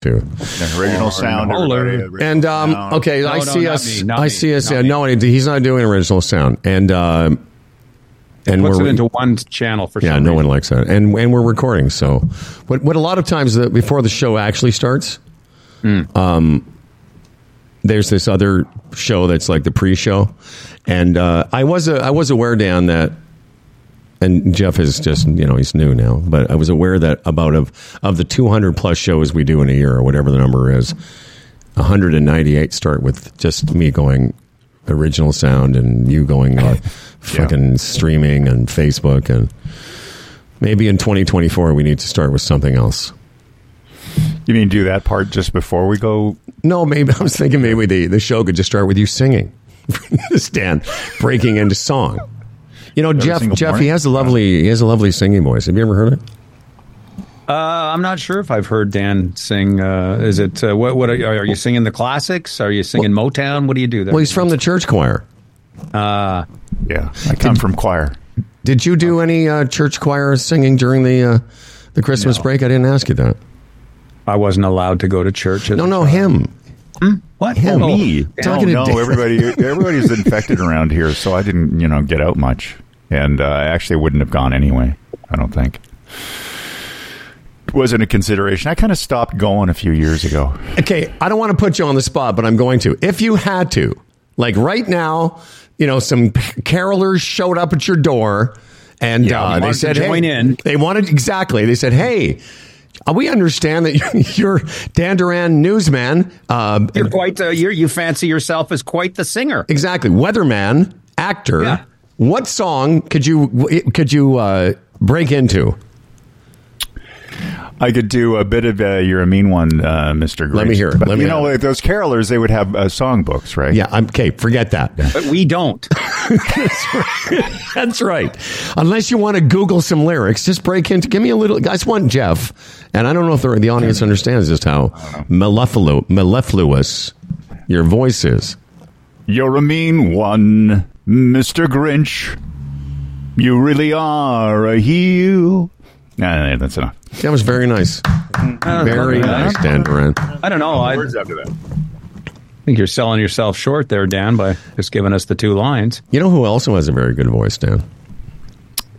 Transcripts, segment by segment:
too. The original sound. original And um, sound. okay, No, I no, see not us. me, not I me, see us. Yeah, me. no, he's not doing original sound, and uh, and Puts we're it into one channel for yeah, some no one likes that, and and we're recording. So, what what a lot of times the, before the show actually starts, Hmm. um, there's this other show that's like the pre-show, and uh, I was a, I was aware, Dan, that. And Jeff is just, you know, he's new now, but I was aware that about of of the 200 plus shows we do in a year, or whatever the number is, 198 start with just me going original sound and you going uh, fucking streaming and Facebook and maybe in 2024 we need to start with something else. You mean do that part just before we go? No, maybe I was thinking maybe the the show could just start with you singing, Stan, breaking into song. You know, Jeff. single Jeff, he has a lovely he has a lovely singing voice. Have you ever heard it? Uh, I'm not sure if I've heard Dan sing. Uh, is it uh, what? What are you, are you singing the classics? Are you singing Motown? What do you do there? Well, he's from the church choir. Uh, Yeah, I come from choir. Did you do any uh, church choir singing during the uh, the Christmas No. break? I didn't ask you that. I wasn't allowed to go to church. as No, no, child. him. What? Him. Oh, Me. Dan. Talking no, to no, everybody, everybody's infected around here, so I didn't, you know, get out much, and uh, I actually wouldn't have gone anyway. I don't think wasn't a consideration. I kind of stopped going a few years ago. Okay, I don't want to put you on the spot, but I'm going to. If you had to, like right now, you know, some carolers showed up at your door and Yeah, uh, they wanted said, join hey, in. they wanted exactly. They said, hey, uh, we understand that you're Dan Duran newsman. Uh, You're quite. Uh, you're, you fancy yourself as quite the singer. exactly, weatherman, actor. Yeah. What song could you could you uh, break into? I could do a bit of uh, "You're a Mean One," uh, Mister. Let me hear it. But Let me you hear know, it. like those carolers, they would have uh, songbooks, right? Yeah, I'm okay. Forget that. But we don't. That's right. Unless you want to Google some lyrics, just break into. Give me a little. I Guys, want Jeff, and I don't know if the, the audience understands just how melliflu- mellifluous your voice is. You're a mean one, Mister Grinch. You really are a heel. Nah, that's enough. That was very nice. Very nice, Dan Duran. I don't know. I after that? think you're selling yourself short there, Dan, by just giving us the two lines. You know who also has a very good voice, Dan?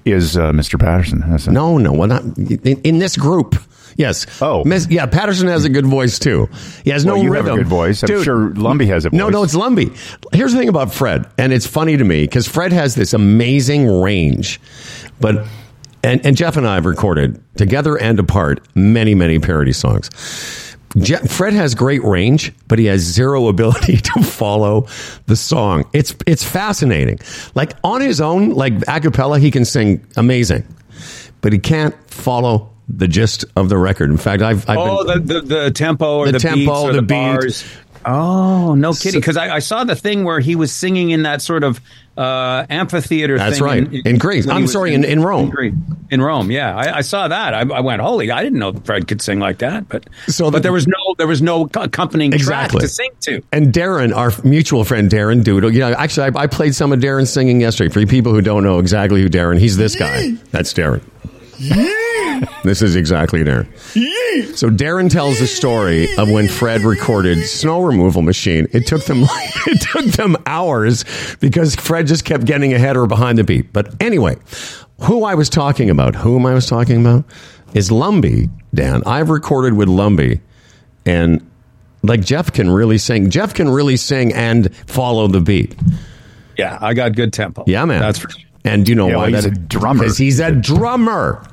Is uh, Mister Patterson? That's No, no, well, not in, in this group. Yes. Oh. Miss, yeah. Patterson has a good voice too. He has no Well, you have a good voice. I'm Dude, sure Lumby has a No, voice. no, no, it's Lumby. Here's the thing about Fred, and it's funny to me because Fred has this amazing range, but and and Jeff and I have recorded together and apart many many parody songs. Fred has great range, but he has zero ability to follow the song. It's it's fascinating. Like on his own, like a cappella, he can sing amazing, but he can't follow the gist of the record. In fact, I've, I've Oh, been, the, the the tempo or The the, tempo, beats or the the, beat. bars. Oh, no kidding! Because I, I saw the thing where he was singing in that sort of uh, amphitheater. That's thing right. In Greece. I'm sorry, in- in Rome. Greece. In Rome, yeah, I, I saw that. I, I went, holy! I didn't know Fred could sing like that. But So the- but there was no there was no accompanying Exactly. track to sing to. And Darren, our mutual friend Darren Doodle, you know, actually, I, I played some of Darren singing yesterday. For people who don't know exactly who Darren, he's this guy. That's Darren. This is exactly Darren. So Darren tells the story of when Fred recorded Snow Removal Machine. It took them it took them hours because Fred just kept getting ahead or behind the beat. But anyway, who I was talking about, whom I was talking about, is Lumby. Dan, I've recorded with Lumby, and like Jeff can really sing. Jeff can really sing and follow the beat. Yeah, I got good tempo. Yeah, man. That's for And do you know Yeah, why? well, he's that a drummer. Because he's a drummer.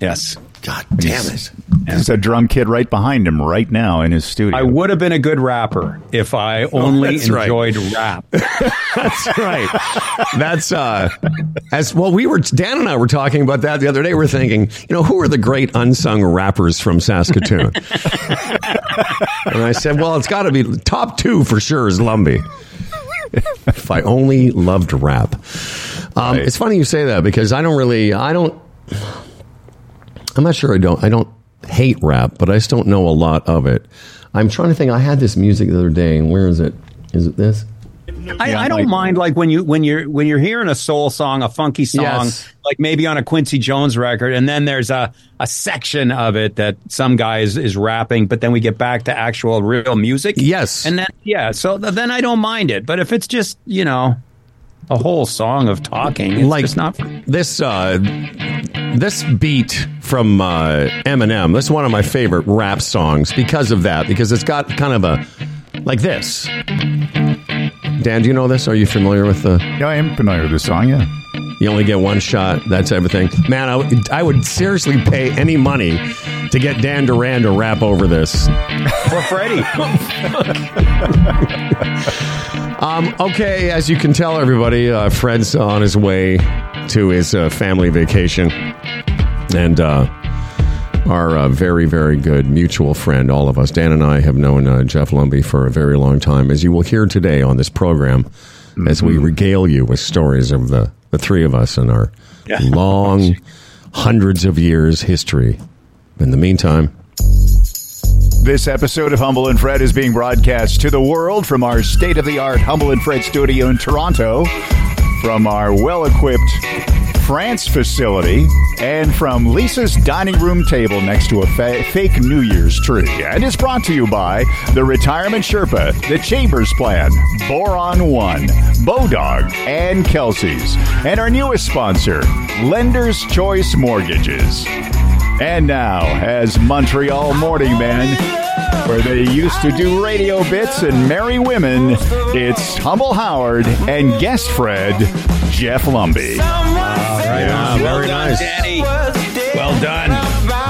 Yes. God damn it! There's a drum kid right behind him right now in his studio. I would have been a good rapper if I only Oh, that's right. enjoyed rap. That's right. That's uh, as well. We were Dan and I were talking about that the other day. We're thinking, you know, who are the great unsung rappers from Saskatoon? and I said, well, it's got to be top two for sure. Is Lumby. if I only loved rap. Um, Right. It's funny you say that because I don't really, I don't. I'm not sure. I don't. I don't hate rap, but I just don't know a lot of it. I'm trying to think. I had this music the other day, and where is it? Is it this? I, I don't mind like when you when you're when you're hearing a soul song, a funky song, Yes. like maybe on a Quincy Jones record, and then there's a, a section of it that some guy is, is rapping, but then we get back to actual real music. Yes. And then yeah, so then I don't mind it. But if it's just, you know, a whole song of talking, it's like just not this uh, this beat from uh, Eminem. This is one of my favorite rap songs because of that. Because it's got kind of a like this. Dan, do you know this? Are you familiar with the? Yeah, I am familiar with this song. Yeah. You only get one shot. That's everything. Man, I would- I would seriously pay any money to get Dan Duran to rap over this. for Freddie. Um, okay, as you can tell, everybody, uh, Fred's on his way to his uh, family vacation. And uh, our uh, very, very good mutual friend, all of us, Dan and I, have known uh, Jeff Lumby for a very long time, as you will hear today on this program, as we regale you with stories of the, the three of us in our Yeah. long, hundreds of years history. In the meantime, This episode of Humble and Fred is being broadcast to the world from our state of the art Humble and Fred studio in Toronto, from our well equipped France facility, and from Lisa's dining room table next to a fa- fake New Year's tree. And it's brought to you by the Retirement Sherpa, the Chambers Plan, Boron One, Bodog, and Kelsey's. And our newest sponsor, Lender's Choice Mortgages. And now, as Montreal Morning Man, where they used to do radio bits and marry women, it's Humble Howard and guest Fred, Jeff Lumby. Yeah, very nice. Danny. Well done.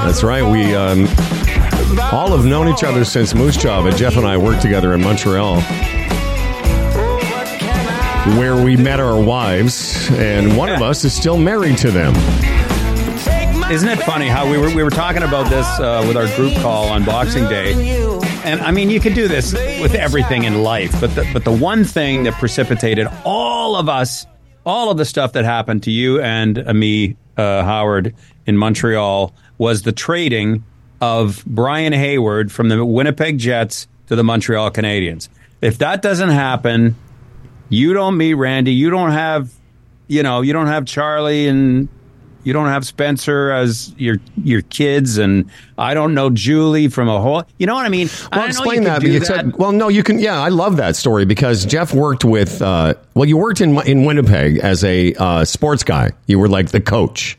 That's right. We um, all have known each other since Moose Jaw, but Jeff and I worked together in Montreal, where we met our wives, and one of us is still married to them. Isn't it funny how we were we were talking about this uh, with our group call on Boxing Day, and I mean you could do this with everything in life, but the, but the one thing that precipitated all of us, all of the stuff that happened to you and uh, me, uh, Howard, in Montreal was the trading of Brian Hayward from the Winnipeg Jets to the Montreal Canadiens. If that doesn't happen, you don't meet Randy. You don't have, you know, you don't have Charlie and you don't have Spencer as your your kids, and I don't know Julie from a whole. You know what I mean? Well, I explain that. that. said, well, no, you can. Yeah, I love that story because Jeff worked with. Uh, well, you worked in in Winnipeg as a uh, sports guy. You were like the coach.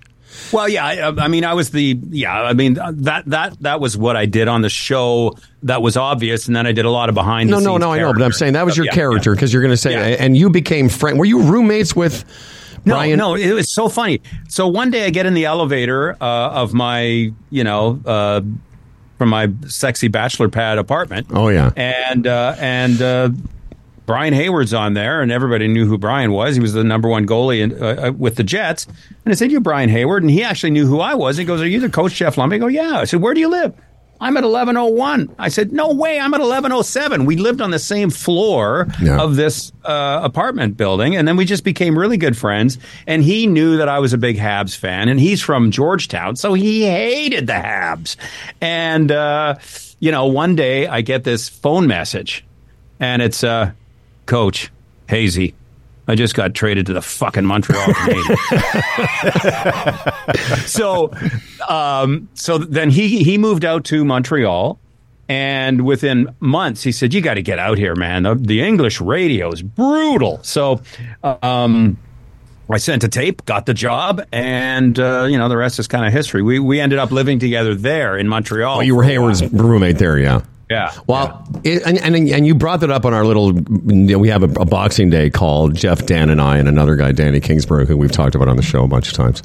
Well, yeah, I, I mean, I was the yeah. I mean, that that that was what I did on the show. That was obvious, and then I did a lot of behind. No, the no, scenes no. I know, but I'm saying that was stuff. your Yeah, character because you're going to say, Yeah. and you became friend. Were you roommates with No, Brian? no, it was so funny. So one day I get in the elevator uh, of my, you know, uh, from my sexy bachelor pad apartment. Oh, yeah. and uh, and uh, Brian Hayward's on there, and everybody knew who Brian was. He was the number one goalie in, uh, uh, with the Jets. And I said, "You're Brian Hayward," and he actually knew who I was. He goes, "Are you the coach, Jeff Lumby?" I go, "Yeah." I said, "Where do you live?" I'm at 1101. I said, "No way, I'm at 1107." We lived on the same floor Yeah. of this uh, apartment building, and then we just became really good friends. And he knew that I was a big Habs fan, and he's from Georgetown, so he hated the Habs. And uh, you know, one day I get this phone message, and it's uh, Coach Hazy. I just got traded to the fucking Montreal Canadiens. so, um, so then he he moved out to Montreal, and within months he said, "You got to get out here, man. The, the English radio is brutal." So, um, I sent a tape, got the job, and uh, you know the rest is kind of history. We we ended up living together there in Montreal. Oh, you were Hayward's roommate there, yeah. Yeah. Well, it, and, and and you brought that up on our little. You know, we have a, a Boxing Day call. Jeff, Dan, and I, and another guy, Danny Kingsbury, who we've talked about on the show a bunch of times.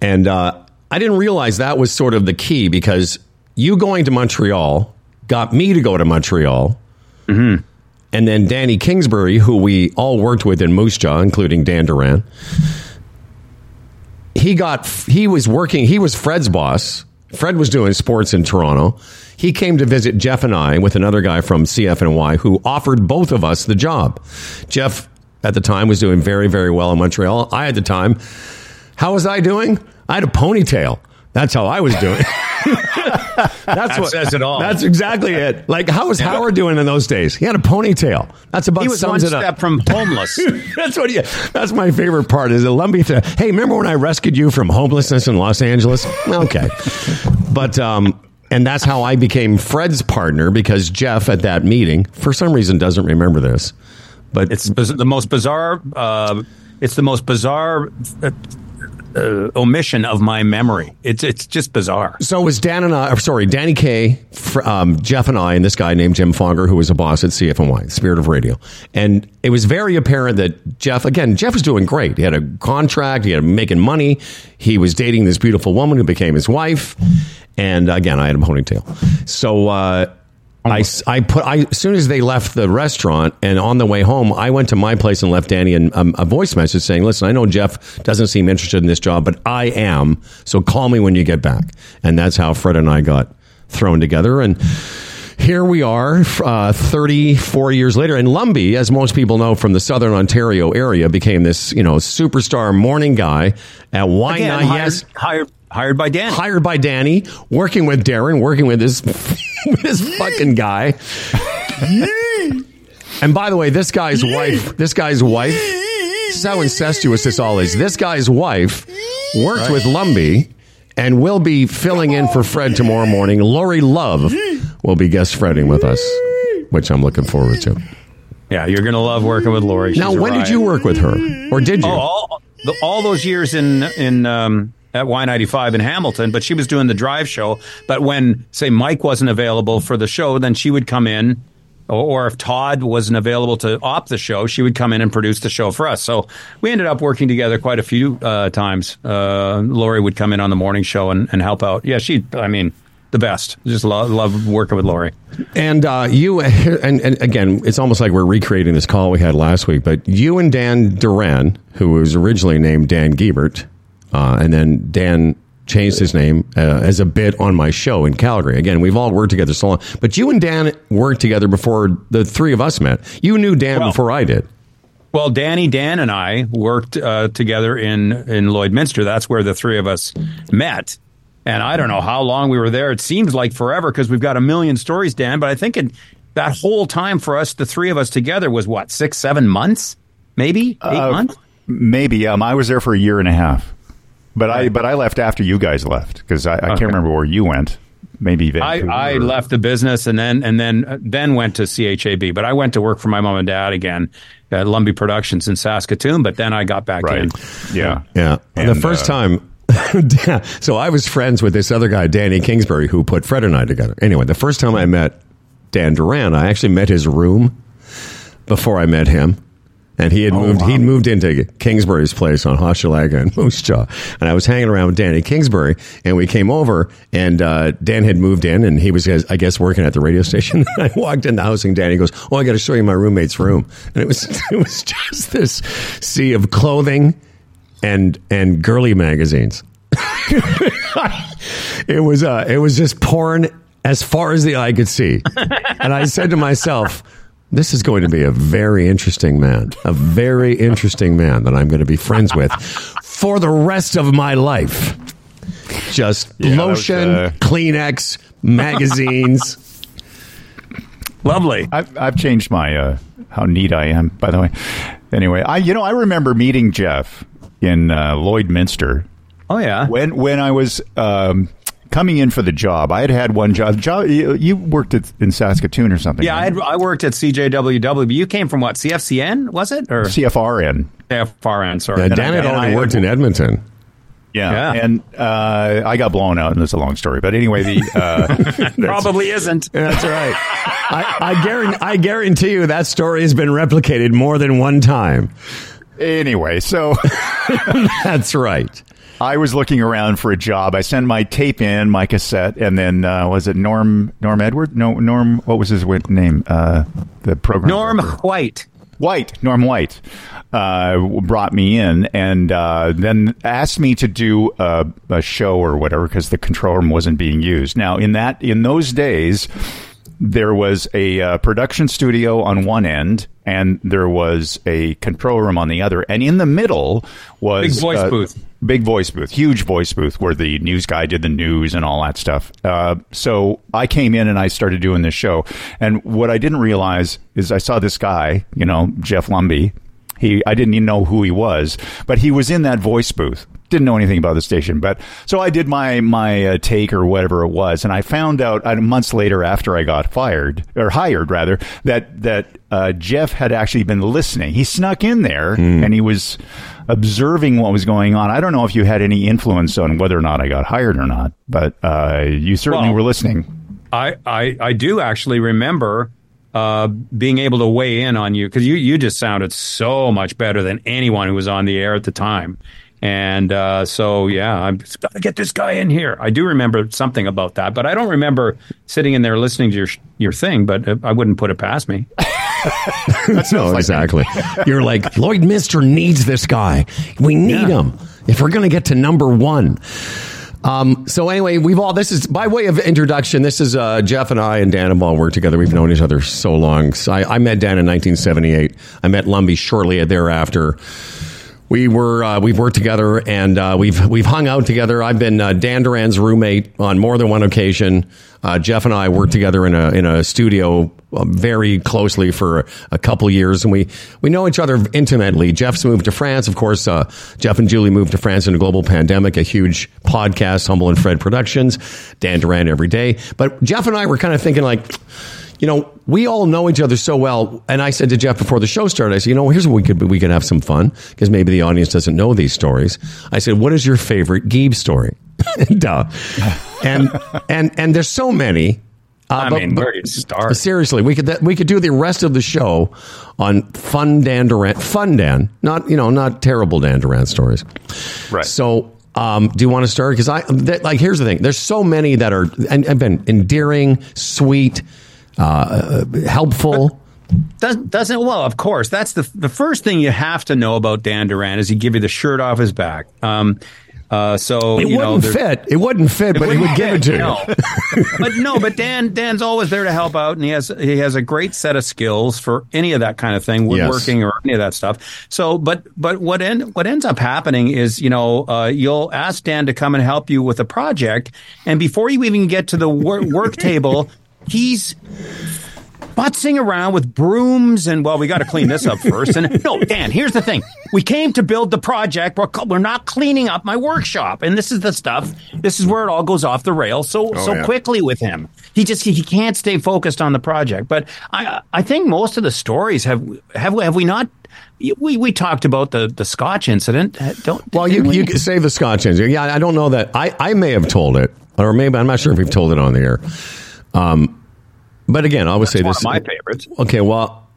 And uh, I didn't realize that was sort of the key because you going to Montreal got me to go to Montreal. Mm-hmm. And then Danny Kingsbury, who we all worked with in Moose Jaw, including Dan Duran, he got he was working. He was Fred's boss. Fred was doing sports in Toronto. He came to visit Jeff and I with another guy from CFNY who offered both of us the job. Jeff at the time was doing very very well in Montreal. I at the time, how was I doing? I had a ponytail. That's how I was doing. That's That what says it all. That's exactly it. Like, how was Howard doing in those days? He had a ponytail. That's about He was one it up. step from homeless. That's what. He, that's my favorite part. Is a Lumby. Th- hey, remember when I rescued you from homelessness in Los Angeles? Okay, but um, and that's how I became Fred's partner because Jeff at that meeting, for some reason, doesn't remember this. But It's the most bizarre. Uh, it's the most bizarre uh, uh, omission of my memory. It's it's just bizarre. So it was Dan and I, or sorry, Danny Kaye, um, Jeff and I, and this guy named Jim Fonger, who was a boss at CFNY, Spirit of Radio. And it was very apparent that Jeff, again, Jeff was doing great. He had a contract, he had making money. He was dating this beautiful woman who became his wife. And again, I had a ponytail. So, uh, I, I put I as soon as they left the restaurant and on the way home I went to my place and left Danny an, um, a voice message saying listen I know Jeff doesn't seem interested in this job but I am so call me when you get back. And that's how Fred and I got thrown together. And here we are uh, 34 years later and Lumby as most people know from the southern Ontario area became this you know superstar morning guy at Why Again, Not hired, Yes hired hired by Dan. hired by Danny, working with Darren, working with this this fucking guy. and by the way, this guy's wife, this guy's wife, this is how incestuous this all is. This guy's wife worked with Lumby and will be filling in for Fred tomorrow morning. Lori Love will be guest fretting with us, which I'm looking forward to. Yeah, you're gonna love working with Lori. Now, She's a when did you work with her, or did you? Oh, all, the, all those years in in um, at Y95 in Hamilton, but she was doing the drive show. But when say Mike wasn't available for the show, then she would come in, or, if Todd wasn't available to op the show, she would come in and produce the show for us. So we ended up working together quite a few uh, times. Uh, Lori would come in on the morning show and, and help out. Yeah, she. I mean. The best. Just love, love working with Lori. And uh, you, and, and again, it's almost like we're recreating this call we had last week, but you and Dan Duran, who was originally named Dan Giebert, uh, and then Dan changed his name uh, as a bit on my show in Calgary. Again, we've all worked together so long, but you and Dan worked together before the three of us met. You knew Dan Well- before I did. Well, Danny, Dan, and I worked uh, together in in Lloydminster. That's where the three of us met. And I don't know how long we were there. It seems like forever because we've got a million stories, Dan. But I think it, that whole time for us, the three of us together, was what six, seven months, maybe eight Uh, months. Maybe. Um, I was there for a year and a half, but I but I left after you guys left because I, I can't remember where you went. Maybe I, Vancouver. I left the business and then and then uh, then went to CHAB. But I went to work for my mom and dad again at Lumby Productions in Saskatoon. But then I got back Right. in. Yeah. Yeah. And, the first uh, time. so I was friends with this other guy, Danny Kingsbury, who put Fred and I together. Anyway, the first time I met Dan Duran, I actually met his room before I met him. And he had moved. He'd moved into Kingsbury's place on Hochelaga and Moose Jaw, and I was hanging around with Danny Kingsbury, and we came over, and uh, Dan had moved in, and he was, I guess, working at the radio station. I walked in the house, and Danny goes, "Oh, I got to show you my roommate's room," and it was it was just this sea of clothing and and girly magazines. it was uh, it was just porn as far as the eye could see, and I said to myself. This is going to be a very interesting man, a very interesting man that I'm going to be friends with for the rest of my life. Just Yeah, that was, lotion, uh, Kleenex, magazines. Lovely. I've I've changed my uh, how neat I am. By the way, anyway, I you know I remember meeting Jeff in uh, Lloydminster Oh yeah. when when I was um, coming in for the job. I had had one job. job you, you worked at, in Saskatoon or something. Yeah, I, right? had, I worked at CJWW, but you came from what? CFCN, was it? Or CFRN. CFRN, sorry. Uh, Dan had and already worked in Edmonton. Yeah, Yeah. and uh, I got blown out, and it's a long story. But anyway, the uh, Probably isn't. That's right. I, I, guarantee, I guarantee you that story has been replicated more than one time. anyway, so That's right. I was looking around for a job. I sent my tape in, my cassette, and then uh, was it Norm Norm Edward? No, Norm. What was his name? Uh, the program Norm. White. White, Norm White, uh, brought me in and uh, then asked me to do a, a show or whatever because the control room wasn't being used. Now, in that in those days, there was a uh, production studio on one end, and there was a control room on the other, and in the middle was Big voice uh, booth. big voice booth, huge voice booth where the news guy did the news and all that stuff. Uh, so I came in and I started doing this show, and what I didn't realize is I saw this guy, you know, Jeff Lumby. He, I didn't even know who he was, but he was in that voice booth. Didn't know anything about the station, but so I did my my uh, take or whatever it was, and I found out uh, months later after I got fired or hired rather that that uh, Jeff had actually been listening. He snuck in there and he was observing what was going on. I don't know if you had any influence on whether or not I got hired or not, but uh, you certainly Well- were listening. I, I, I do actually remember uh, being able to weigh in on you because you, you just sounded so much better than anyone who was on the air at the time. And uh, so, yeah, I'm just got to get this guy in here. I do remember something about that, but I don't remember sitting in there listening to your your thing. But uh, I wouldn't put it past me. no, exactly. You're like Lloydminster needs this guy. We need Yeah. him if we're going to get to number one. Um, so anyway, we've all this is by way of introduction. This is uh, Jeff and I and Dan have all worked together. We've known each other so long. So I, I met Dan in 1978. I met Lumby shortly thereafter. We were uh, we've worked together and uh, we've we've hung out together. I've been uh, Dan Duran's roommate on more than one occasion. Uh, Jeff and I worked together in a in a studio uh, very closely for a, couple years, and we we know each other intimately. Jeff's moved to France, of course. Uh, Jeff and Julie moved to France in a global pandemic. A huge podcast, Humble and Fred Productions. Dan Duran every day, but Jeff and I were kind of thinking like you know, we all know each other so well. And I said to Jeff before the show started, I said, you know, here's what we could we could have some fun because maybe the audience doesn't know these stories. I said, what is your favorite Geeb story? Duh. And and and there's so many. Uh, I but- mean, where do you start? Seriously, we could we could do the rest of the show on fun Dan Duran, fun Dan, not you know, not terrible Dan Duran stories. Right. So, um, do you want to start? Because I that, like here's the thing: there's so many that are and have been endearing, sweet, uh, helpful. Does, doesn't well, of course. That's the the first thing you have to know about Dan Duran is he give you the shirt off his back. Um, uh, so It you wouldn't there- fit. It wouldn't fit, but he would give it to you. no. but no, but Dan Dan's always there to help out, and he has he has a great set of skills for any of that kind of thing, woodworking or any of that stuff. So, but but what end what ends up happening is you know uh, you'll ask Dan to come and help you with a project, and before you even get to the wor- work table, he's butzing around with brooms and well we got to clean this up first and no dan here's the thing we came to build the project we're, we're not cleaning up my workshop and this is the stuff this is where it all goes off the rails so oh, so yeah. quickly with him he just he can't stay focused on the project but i i think most of the stories have have have we not we we talked about the the scotch incident uh, don't Well, you we? you can save the Scotch engine. Yeah, I don't know that. I, I may have told it, or maybe I'm not sure if we've told it on the air. Um, but again, I would say one this. of my favorites Okay, well,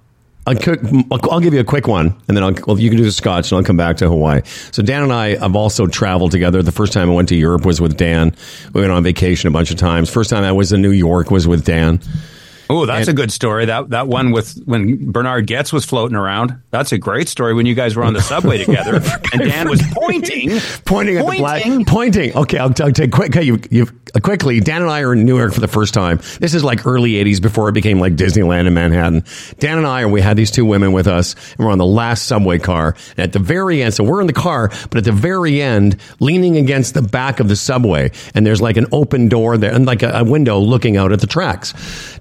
I could, I'll I'll give you a quick one, and then I'll, well, you can do the Scotch, and I'll come back to Hawaii. So Dan and I have also traveled together. The first time I went to Europe was with Dan. We went on vacation a bunch of times. First time I was in New York was with Dan. Oh, that's a good story. That that one with when Bernhard Goetz was floating around. That's a great story. When you guys were on the subway together, and Dan was pointing, pointing at the black, Pointing. pointing. Okay, I'll, I'll take quick. You, you uh, quickly. Dan and I are in New York for the first time. This is like early '80s before it became like Disneyland in Manhattan. Dan and I, and we had these two women with us, and we're on the last subway car. And at the very end, so we're in the car, but at the very end, leaning against the back of the subway, and there's like an open door there, and like a, a window looking out at the tracks.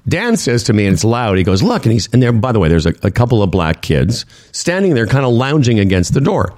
Dan says to me, and it's loud. He goes, "Look," and he's and there. By the way, there's a, a couple of black kids standing there, kind of lounging against the door.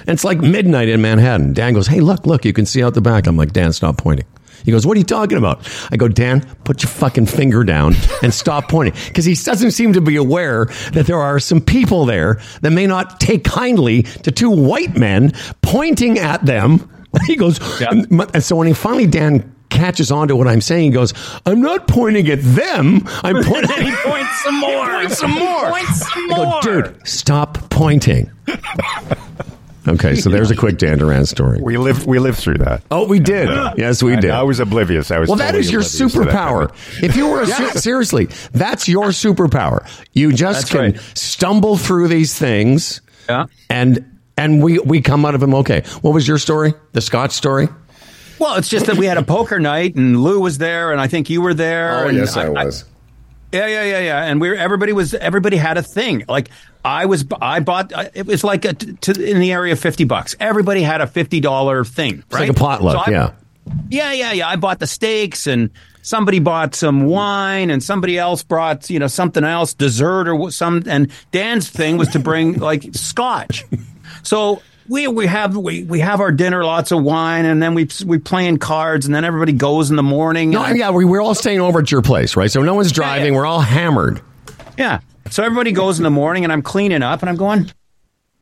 And it's like midnight in Manhattan. Dan goes, Hey, look, look, you can see out the back. I'm like, Dan, stop pointing. He goes, What are you talking about? I go, Dan, put your fucking finger down and stop pointing. Because he doesn't seem to be aware that there are some people there that may not take kindly to two white men pointing at them. He goes, Yeah. and so when he finally, Dan catches on to what I'm saying, he goes, I'm not pointing at them. I'm pointing he points some more. points some more. He points some I go, more. dude, stop pointing. okay, so there's a quick Dan Duran story. We lived we lived through that. Oh, we did. Yes, we did. I was oblivious. I was well, that totally is your oblivious to that superpower. If you were a, ser- seriously, that's your superpower. You just That's can right. stumble through these things, Yeah. and and we we come out of them okay. What was your story? The Scotch story? Well, it's just that we had a poker night, and Lou was there, and I think you were there. Oh, and I was Yeah, yeah, yeah, yeah. And we were, everybody was everybody had a thing. Like I was, I bought. It was like a, in the area of fifty bucks. Everybody had a fifty dollar thing. It's like a potluck, I- yeah. yeah, yeah, yeah. I bought the steaks, and somebody bought some wine, and somebody else brought you know something else, dessert or some. And Dan's thing was to bring like scotch. So we we have we, we have our dinner, lots of wine, and then we we playing cards, and then everybody goes in the morning. No, yeah, we, we're all staying over at your place, right? So no one's driving. yeah. We're all hammered. Yeah. So everybody goes in the morning and I'm cleaning up and I'm going,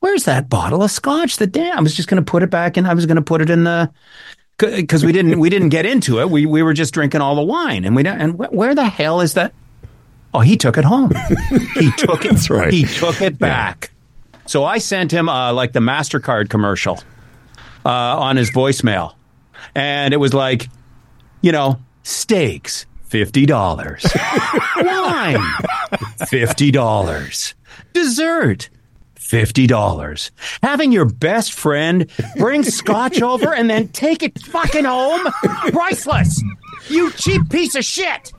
where's that bottle of scotch The Dan? I was just going to put it back in. I was going to put it in the, because we didn't, we didn't get into it. We, we were just drinking all the wine and we don't, and wh- where the hell is that? Oh, he took it home. he took it. That's right. He took it back. So I sent him uh, like the MasterCard commercial uh, on his voicemail. And it was like, you know, steaks, $50. Wine, $50. Dessert, $50. Having your best friend bring scotch over and then take it fucking home? Priceless. You cheap piece of shit.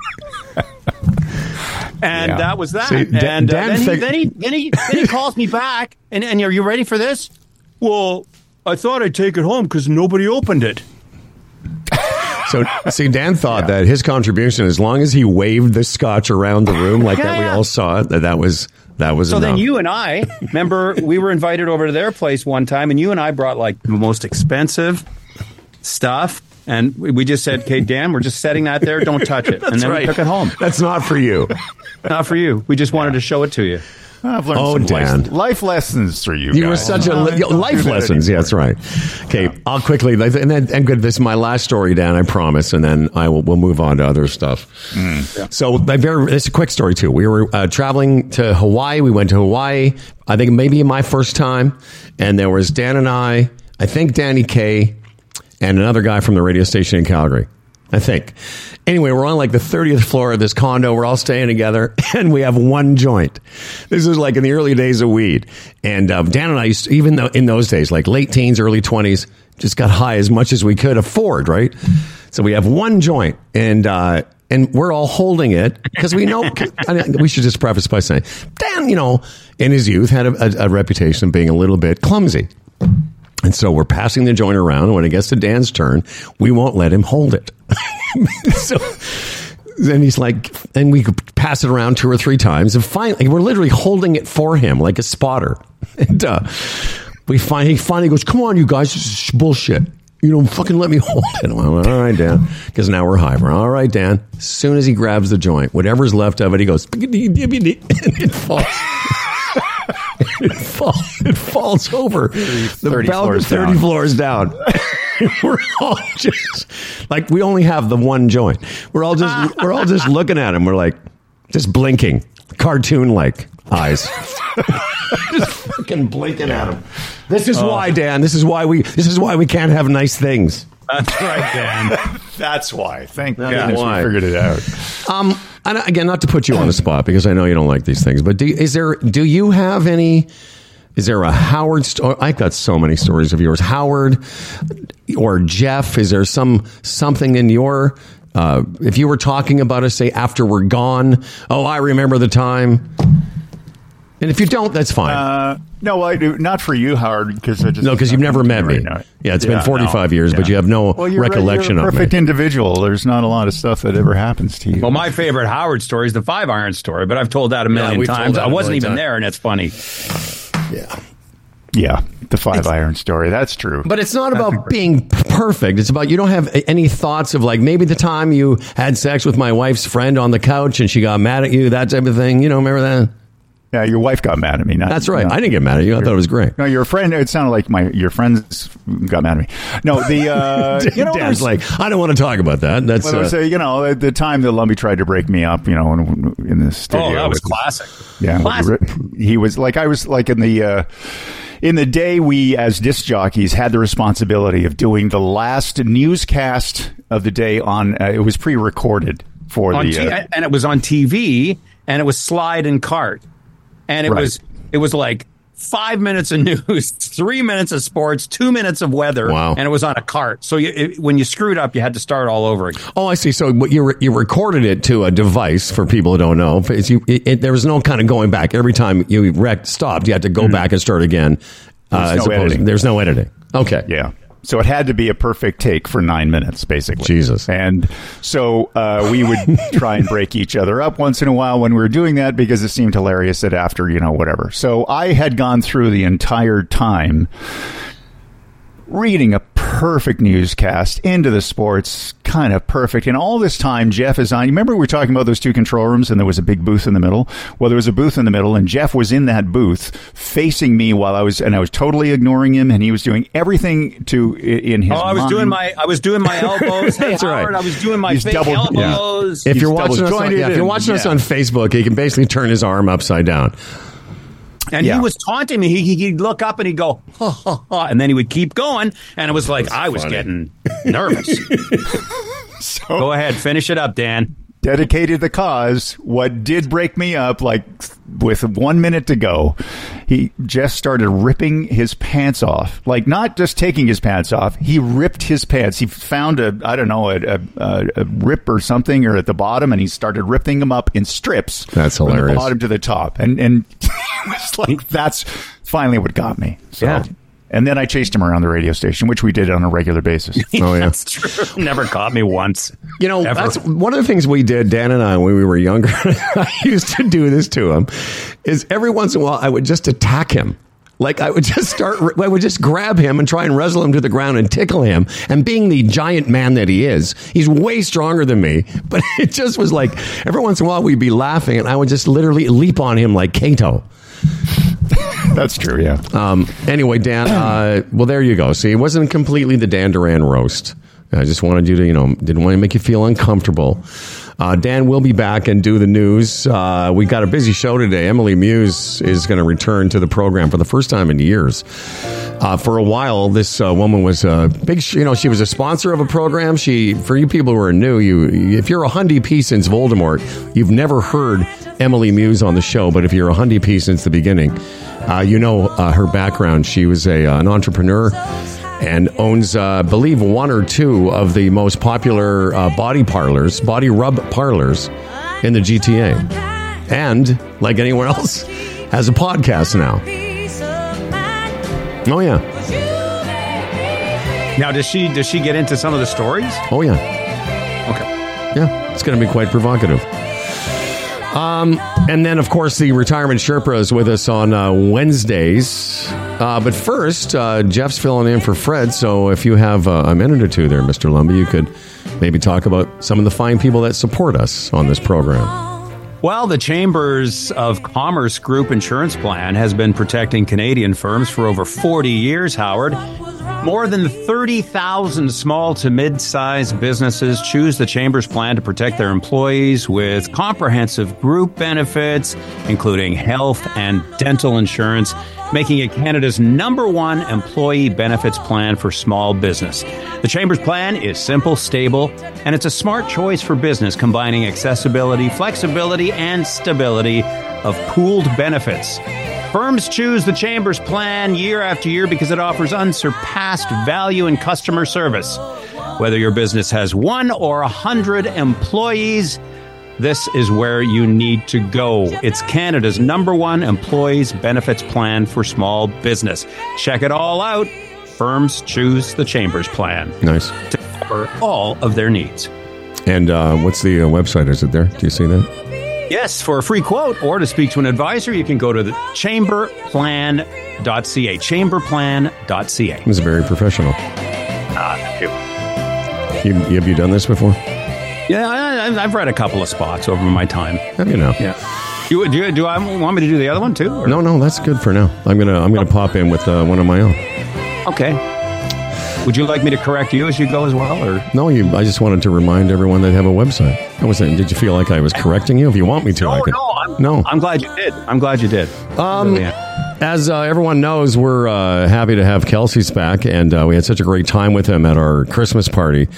And Yeah. that was that. See, Dan- and uh, Dan then, he, then, he, then, he, then he calls me back. And, and are you ready for this? Well, I thought I'd take it home because nobody opened it. So, see, Dan thought that his contribution, as long as he waved the scotch around the room like Yeah, that, we all saw it. That that was that was So enough. then you and I remember we were invited over to their place one time, and you and I brought like the most expensive stuff, and we, we just said, "Okay, Dan, we're just setting that there. Don't touch it." and That's then right. we took it home. That's not for you. Not for you. We just wanted to show it to you. I've learned Oh, some Dan. life, life lessons through you. You were guys. such a li- don't life that lessons. Yeah, that's right. Okay, I'll quickly and then and good. This is my last story, Dan. I promise, and then I will we'll move on to other stuff. So, my very this is a quick story too. We were uh, traveling to Hawaii. We went to Hawaii. I think maybe my first time, and there was Dan and I. I think Danny Kaye and another guy from the radio station in Calgary. I think. Anyway, we're on like the 30th floor of this condo. We're all staying together, and we have one joint. This is like in the early days of weed. And um, Dan and I, used to, even though in those days, like late teens, early 20s, just got high as much as we could afford, right? So we have one joint, and uh, and we're all holding it because we know. I mean, we should just preface by saying, Dan, you know, in his youth had a, a, a reputation of being a little bit clumsy. And so we're passing the joint around. And when it gets to Dan's turn, we won't let him hold it. so then he's like, and we pass it around two or three times. And finally, we're literally holding it for him like a spotter. And uh, we find, he finally goes, come on, you guys, this is bullshit. You don't fucking let me hold it. I'm like, all right, Dan. Because now we're high. All right, Dan. As soon as he grabs the joint, whatever's left of it, he goes, and it falls. it, fall, it falls over the 30 balcony floors 30 down. floors down. we're all just like we only have the one joint. We're all just we're all just looking at him. We're like just blinking, cartoon like eyes. just fucking blinking at him. This is why, Dan. This is why we this is why we can't have nice things. That's right, Dan. That's why. Thank That's goodness why. we figured it out. Um, and again, not to put you on the spot because I know you don't like these things, but do, is there? Do you have any? Is there a Howard story? I've got so many stories of yours, Howard or Jeff. Is there some something in your? Uh, if you were talking about us, say after we're gone, oh, I remember the time. And if you don't, that's fine. Uh, no, I do not for you, Howard, because I just no, because you've never met me. Right yeah, it's been 45 no, years, but you have no Well, you're right, recollection you're a of perfect me. individual. There's not a lot of stuff that ever happens to you. Well, my favorite Howard story is the five iron story, but I've told that a million we've times. I wasn't even times. there, and it's funny. Yeah. yeah, the five iron story. That's true. But it's not about being perfect. It's about you don't have any thoughts of like maybe the time you had sex with my wife's friend on the couch and she got mad at you, that type of thing. You know, remember that? Yeah, your wife got mad at me. Not, That's right. no. I didn't get mad at you. I thought it was great. No, your friend. It sounded like my your friends got mad at me. No, the uh, you know, Dan's like, I don't want to talk about that. That's Well, it was, uh, uh, you know, at the time that Lumby tried to break me up, you know, in, in the studio. Oh, that was with- classic. Yeah, Classic. he was like I was like in the uh, in the day we as disc jockeys had the responsibility of doing the last newscast of the day on. Uh, it was pre-recorded for on the. T- uh, and it was on TV, and it was slide and cart, and it Right. was it was like five minutes of news, three minutes of sports, two minutes of weather, Wow. and it was on a cart. So you, it, when you screwed up, you had to start all over again. Oh, I see. So what you re- you recorded it to a device for people who don't know. It's you, it, it- there was no kind of going back. Every time you wrecked, stopped, you had to go back and start again. Uh, There's no opposed- editing. There's no editing. Okay. Yeah. So it had to be a perfect take for nine minutes, basically. Jesus. And so uh, we would try and break each other up once in a while when we were doing that because it seemed hilarious that after, you know, whatever. So I had gone through the entire time reading a perfect newscast into the sports, kind of perfect. And all this time, Jeff is on. You remember we were talking about those two control rooms and there was a big booth in the middle? Well, there was a booth in the middle and Jeff was in that booth facing me while I was, and I was totally ignoring him and he was doing everything to, in his Oh, I was mind. doing my I was doing my elbows. Hey, That's right. Howard, I was doing my He's fake double- yeah. elbows. If you're watching us, on, double-jointed yeah, if you're watching us on Facebook, he can basically turn his arm upside down. And Yeah. he was taunting me. He, he'd look up and he'd go, ha, ha, ha, and then he would keep going. And it was like, I was funny. getting nervous. So Go ahead, finish it up, Dan. Dedicated the cause. What did break me up, like with one minute to go, he just started ripping his pants off. Like not just taking his pants off, he ripped his pants. He found a I don't know a, a, a, a rip or something or at the bottom, and he started ripping them up in strips. That's from hilarious. the bottom to the top, and and it was like that's finally what got me. So. Yeah. And then I chased him around the radio station, which we did on a regular basis. Oh yeah. That's true. Never caught me once. You know, Ever. that's one of the things we did, Dan and I, when we were younger. I used to do this to him. Is every once in a while I would just attack him. Like I would just start, I would just grab him and try and wrestle him to the ground and tickle him. And being the giant man that he is, he's way stronger than me. But it just was like every once in a while we'd be laughing, and I would just literally leap on him like Kato. That's true. Yeah. Um, anyway, Dan, uh, well, there you go. See, it wasn't completely the Dan Duran roast. I just wanted you to, you know, didn't want to make you feel uncomfortable. Uh, Dan will be back and do the news. Uh, we got a busy show today. Emily Muse is going to return to the program for the first time in years. Uh, for a while, this uh, woman was a big, sh- you know, she was a sponsor of a program. She, for you people who are new, you, if you're a Hyundai P since Voldemort, you've never heard Emily Muse on the show. But if you're a Hyundai P since the beginning, uh, you know uh, her background. She was a, uh, an entrepreneur and owns, uh, I believe, one or two of the most popular uh, body parlors, body rub parlors in the GTA. And, like anyone else, has a podcast now. Oh, yeah. Now, does she does she get into some of the stories? Oh, yeah. Okay. Yeah, it's going to be quite provocative. Um, and then, of course, the retirement Sherpa is with us on uh, Wednesdays. Uh, but first, uh, Jeff's filling in for Fred. So if you have uh, a minute or two there, Mr. Lumby, you could maybe talk about some of the fine people that support us on this program. Well, the Chambers of Commerce Group Insurance Plan has been protecting Canadian firms for over 40 years, Howard. More than 30,000 small to mid sized businesses choose the Chambers plan to protect their employees with comprehensive group benefits, including health and dental insurance, making it Canada's number one employee benefits plan for small business. The Chambers plan is simple, stable, and it's a smart choice for business, combining accessibility, flexibility, and stability of pooled benefits. Firms choose the Chambers plan year after year because it offers unsurpassed value in customer service. Whether your business has one or a hundred employees, this is where you need to go. It's Canada's number one employees benefits plan for small business. Check it all out. Firms choose the Chambers plan Nice. to cover all of their needs. And uh, what's the uh, website? Is it there? Do you see that? Yes, for a free quote or to speak to an advisor, you can go to the chamberplan.ca. Chamberplan.ca. It's very professional. Ah, you. You, have you done this before? Yeah, I, I've read a couple of spots over my time. Have you know? Yeah. Do, do, do I want me to do the other one too? or- No, no, that's good for now. I'm gonna I'm gonna pop in with uh, one of my own. Okay. Would you like me to correct you as you go as well, or No, you. I just wanted to remind everyone that have a website. I was saying, did you feel like I was correcting you? If you want me to, I no, could. no, I'm, No. I'm glad you did. I'm glad you did. Um, Really. As uh, everyone knows, we're uh, happy to have Kelsey's back, and uh, we had such a great time with him at our Christmas party.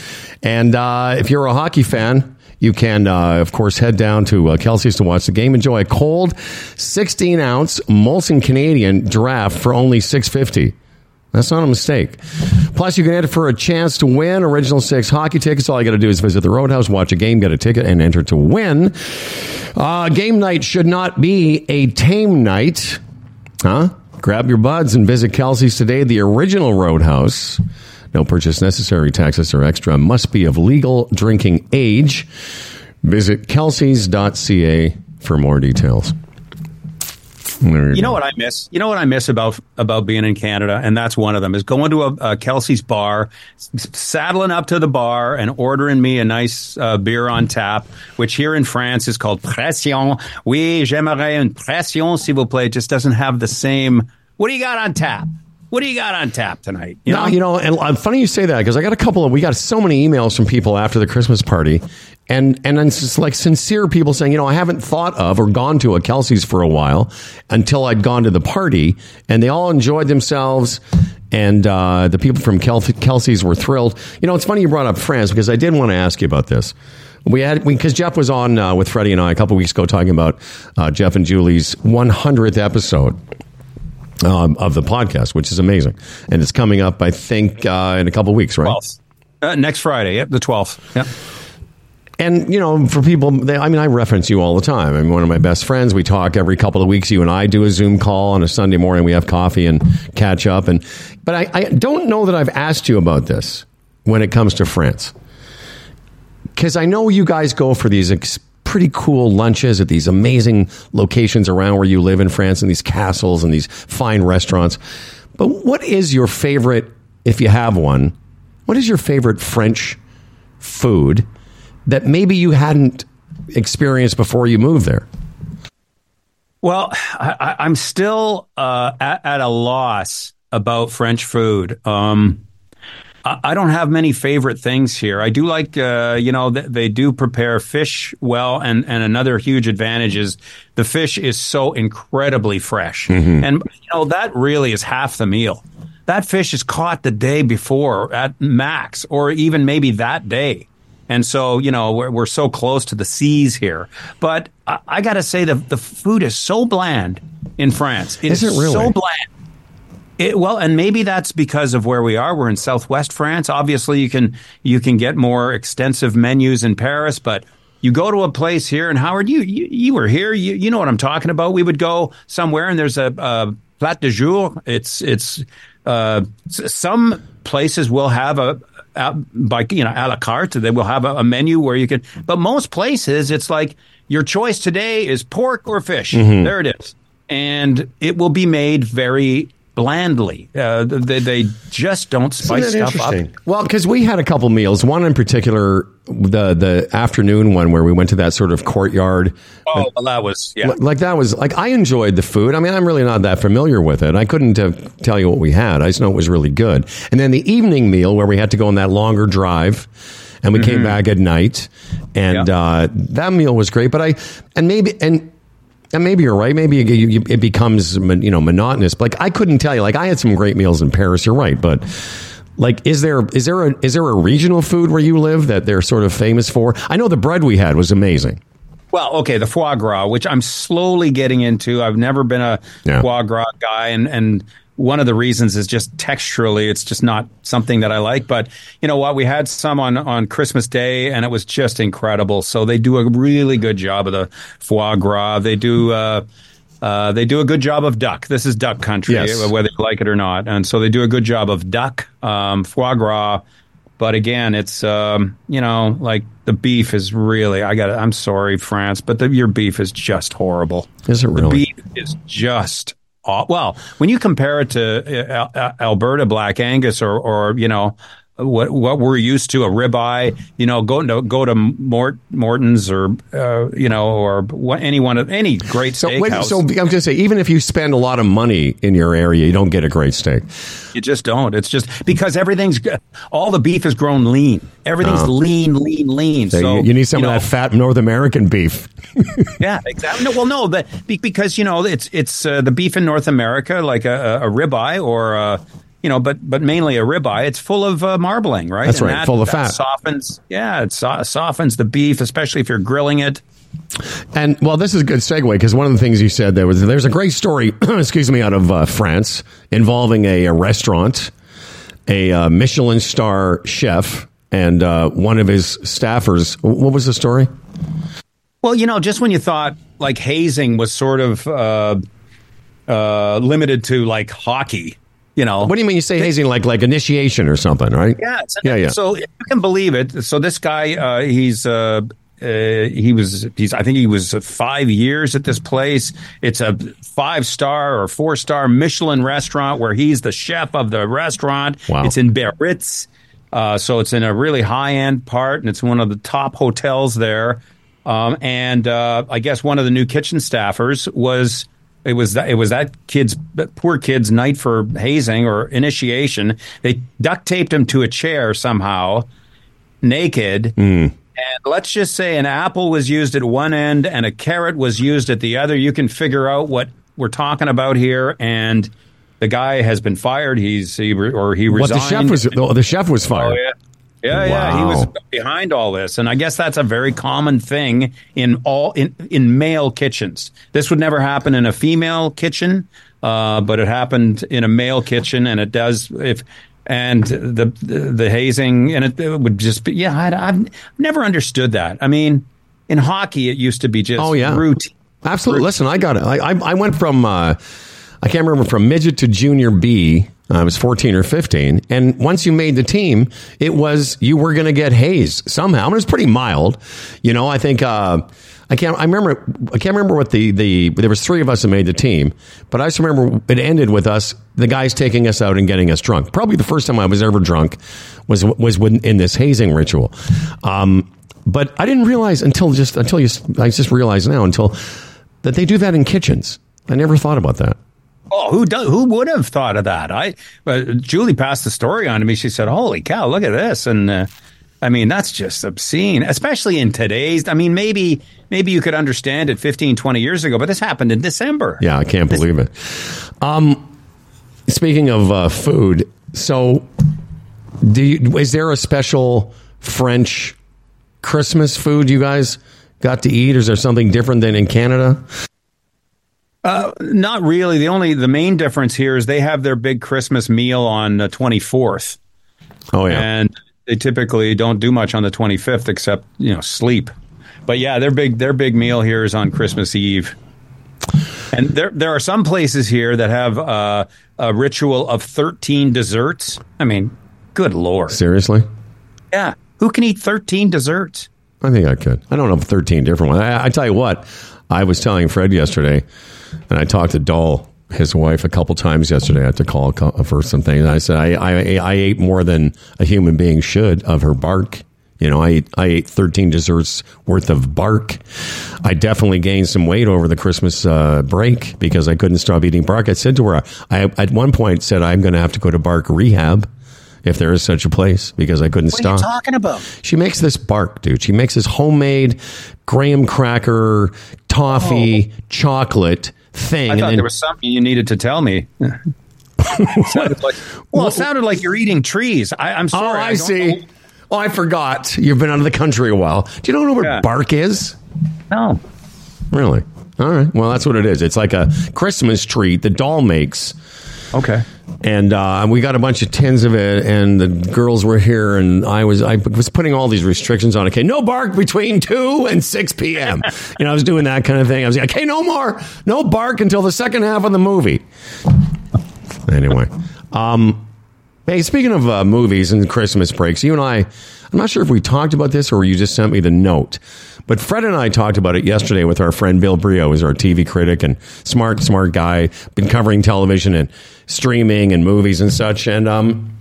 And uh, if you're a hockey fan, you can, uh, of course, head down to uh, Kelsey's to watch the game. Enjoy a cold 16 ounce Molson Canadian draft for only 650 that's not a mistake. Plus, you can enter for a chance to win original six hockey tickets. All you got to do is visit the Roadhouse, watch a game, get a ticket, and enter to win. Uh, game night should not be a tame night. Huh? Grab your buds and visit Kelsey's today, the original Roadhouse. No purchase necessary. Taxes or extra. Must be of legal drinking age. Visit kelseys.ca for more details. You, know what I miss? You know what I miss about about being in Canada, and that's one of them is going to a, a Kelsey's bar, saddling up to the bar, and ordering me a nice uh, beer on tap, which here in France is called pression. Oui, j'aimerais une pression, s'il vous plaît. Just doesn't have the same. What do you got on tap? What do you got on tap tonight? You no, know? you know, and uh, funny you say that because I got a couple of we got so many emails from people after the Christmas party, and and it's just like sincere people saying, you know, I haven't thought of or gone to a Kelsey's for a while until I'd gone to the party, and they all enjoyed themselves. And uh, the people from Kel- Kelsey's were thrilled. You know, it's funny you brought up France because I did want to ask you about this. We had because Jeff was on uh, with Freddie and I a couple weeks ago talking about uh, Jeff and Julie's 100th episode um, of the podcast, which is amazing, and it's coming up, I think, uh, in a couple weeks, right? 12th. Uh, next Friday, yep, the 12th. Yep. And you know, for people, they, I mean, I reference you all the time. I'm one of my best friends. We talk every couple of weeks. You and I do a Zoom call on a Sunday morning. We have coffee and catch up. And but I, I don't know that I've asked you about this when it comes to France, because I know you guys go for these ex- pretty cool lunches at these amazing locations around where you live in France, and these castles and these fine restaurants. But what is your favorite, if you have one? What is your favorite French food? that maybe you hadn't experienced before you moved there? Well, I, am still uh, at, at, a loss about French food. Um, I, don't have many favorite things here. I do like, uh, you know, th- they do prepare fish well, and, and another huge advantage is the fish is so incredibly fresh, mm-hmm. and you know that really is half the meal. That fish is caught the day before at max, or even maybe that day. And so, you know, we're, we're so close to the seas here. But I, I got to say, the, the food is so bland in France. It is, is it really? so bland. It, well, and maybe that's because of where we are. We're in Southwest France. Obviously, you can you can get more extensive menus in Paris, but you go to a place here, and Howard, you you, you were here. You, you know what I'm talking about. We would go somewhere, and there's a, a plat de jour. It's it's uh, some places will have a, by you know a la carte. They will have a, a, menu where you can. But most places, it's like your choice today is pork or fish. Mm-hmm. There it is, and it will be made very blandly. Uh, they, they, just don't spice stuff up. Well, because we had a couple meals. One in particular, the the afternoon one where we went to that sort of courtyard. Oh, well, that was yeah. Like that was like I enjoyed the food. I mean, I'm really not that familiar with it. I couldn't uh, tell you what we had. I just know it was really good. And then the evening meal where we had to go on that longer drive. And we mm-hmm. came back at night, and yeah. uh, that meal was great. But I, and maybe, and and maybe you're right. Maybe you, you, it becomes you know monotonous. But like I couldn't tell you. Like I had some great meals in Paris. You're right, but like is there is there a is there a regional food where you live that they're sort of famous for? I know the bread we had was amazing. Well, okay, the foie gras, which I'm slowly getting into. I've never been a yeah. foie gras guy, and and one of the reasons is just texturally, it's just not something that I like. But you know what? We had some on, on Christmas Day and it was just incredible. So they do a really good job of the foie gras. They do, uh, uh, they do a good job of duck. This is duck country, yes. whether you like it or not. And so they do a good job of duck, um, foie gras. But again, it's um, you know like the beef is really. I got. I'm sorry, France, but the, your beef is just horrible. Is it really? The beef is just well, when you compare it to uh, Alberta Black Angus or, or you know, what what we're used to a ribeye, you know, go to go to Mort, Morton's or uh, you know or what, any one of any great so, steakhouse. so I'm going to say, even if you spend a lot of money in your area, you don't get a great steak. You just don't. It's just because everything's all the beef is grown lean. Everything's uh, lean, lean, lean. So, so you, need some of know, that fat North American beef. yeah, exactly. No, well, no, but because you know it's it's uh, the beef in North America, like a, a ribeye or. A, you know, but but mainly a ribeye. It's full of uh, marbling, right? That's And right, full of fat. Softens, yeah, it so- softens the beef, especially if you're grilling it. And well, this is a good segue because one of the things you said there was there's a great story, excuse me, out of uh, France involving a, a restaurant, a uh, Michelin star chef, and uh, one of his staffers. What was the story? Well, you know, just when you thought like hazing was sort of uh, uh, limited to like hockey, you know, What do you mean you say hazing like like initiation or something, right? Yeah, it's- Yeah, yeah. So if you can believe it. So this guy, uh, he's uh, uh, he was he's I think he was uh, five years at this place. It's a five star or four star Michelin restaurant where he's the chef of the restaurant. Wow. It's in Biarritz, uh, so it's in a really high end part, and it's one of the top hotels there. Um, and uh, I guess one of the new kitchen staffers was it was that it was that kid's poor kid's night for hazing or initiation. They duct taped him to a chair somehow, naked. Hmm. And let's just say an apple was used at one end and a carrot was used at the other. You can figure out what we're talking about here. And the guy has been fired. He's he or he resigned. What the chef was? Oh, the chef was Oh, fired. Yeah. Yeah, yeah, he was behind all this, and I guess that's a very common thing in all in in male kitchens. This would never happen in a female kitchen, uh, but it happened in a male kitchen, and it does if and the the, the hazing and it, it would just be yeah. I, I've never understood that. I mean, in hockey, it used to be just Oh, yeah. routine. Absolutely. Listen, I got it. I, I, I went from, uh, I can't remember, from midget to junior B. I was 14 or 15. And once you made the team, it was, you were going to get hazed somehow. And it was pretty mild. You know, I think, uh, I can't, I remember, I can't remember what the, the, there was three of us that made the team, but I just remember it ended with us, the guys taking us out and getting us drunk. Probably the first time I was ever drunk was, was when, in this hazing ritual. Um, but I didn't realize until just, until you, I just realized now until, that they do that in kitchens. I never thought about that. Oh, who do, who would have thought of that? I uh, Julie passed the story on to me. She said, "Holy cow, look at this!" And uh, I mean, that's just obscene, especially in today's. I mean, maybe maybe you could understand it 15, 20 years ago, but this happened in December. Yeah, I can't believe it. Um, speaking of uh, food, so do you, is there a special French Christmas food you guys got to eat? Or is there something different than in Canada? Not really. The only the main difference here is they have their big Christmas meal on the twenty fourth, Oh yeah, and they typically don't do much on the twenty fifth except you know sleep. But yeah, their big their big meal here is on Christmas Eve. And there there are some places here that have uh, a ritual of thirteen desserts. I mean, good lord, seriously. yeah, who can eat thirteen desserts? I think I could. I don't know, thirteen different ones. I, I tell you what, I was telling Fred yesterday, and I talked to Doll, his wife, a couple times yesterday. I had to call co- for some things. I said I, I I ate more than a human being should of her bark. You know, I ate, I ate 13 desserts worth of bark. I definitely gained some weight over the Christmas uh, break because I couldn't stop eating bark. I said to her, I at one point said I'm going to have to go to bark rehab if there is such a place because I couldn't What stop. are you talking about? She makes this bark, dude. She makes this homemade graham cracker, toffee, chocolate thing. Oh. I and thought then- there was something you needed to tell me. Sounded like- well, it sounded like you're eating trees. I, I'm oh, sorry. I, don't see. know- Oh, I forgot. You've been out of the country a while. Do you know what Yeah. bark is? No. Really? All right. Well, that's what it is. It's like a Christmas treat the doll makes. Okay. And uh, we got a bunch of tins of it, and the girls were here, and I was I was putting all these restrictions on. Okay, no bark between two and six p.m. you know, I was doing that kind of thing. I was like, okay, no more, no bark until the second half of the movie. Anyway, um, hey, speaking of uh, movies and Christmas breaks, you and I, I'm not sure if we talked about this or you just sent me the note. But Fred and I talked about it yesterday with our friend Bill Brioux, who's our TV critic and smart, smart guy, been covering television and streaming and movies and such. And um,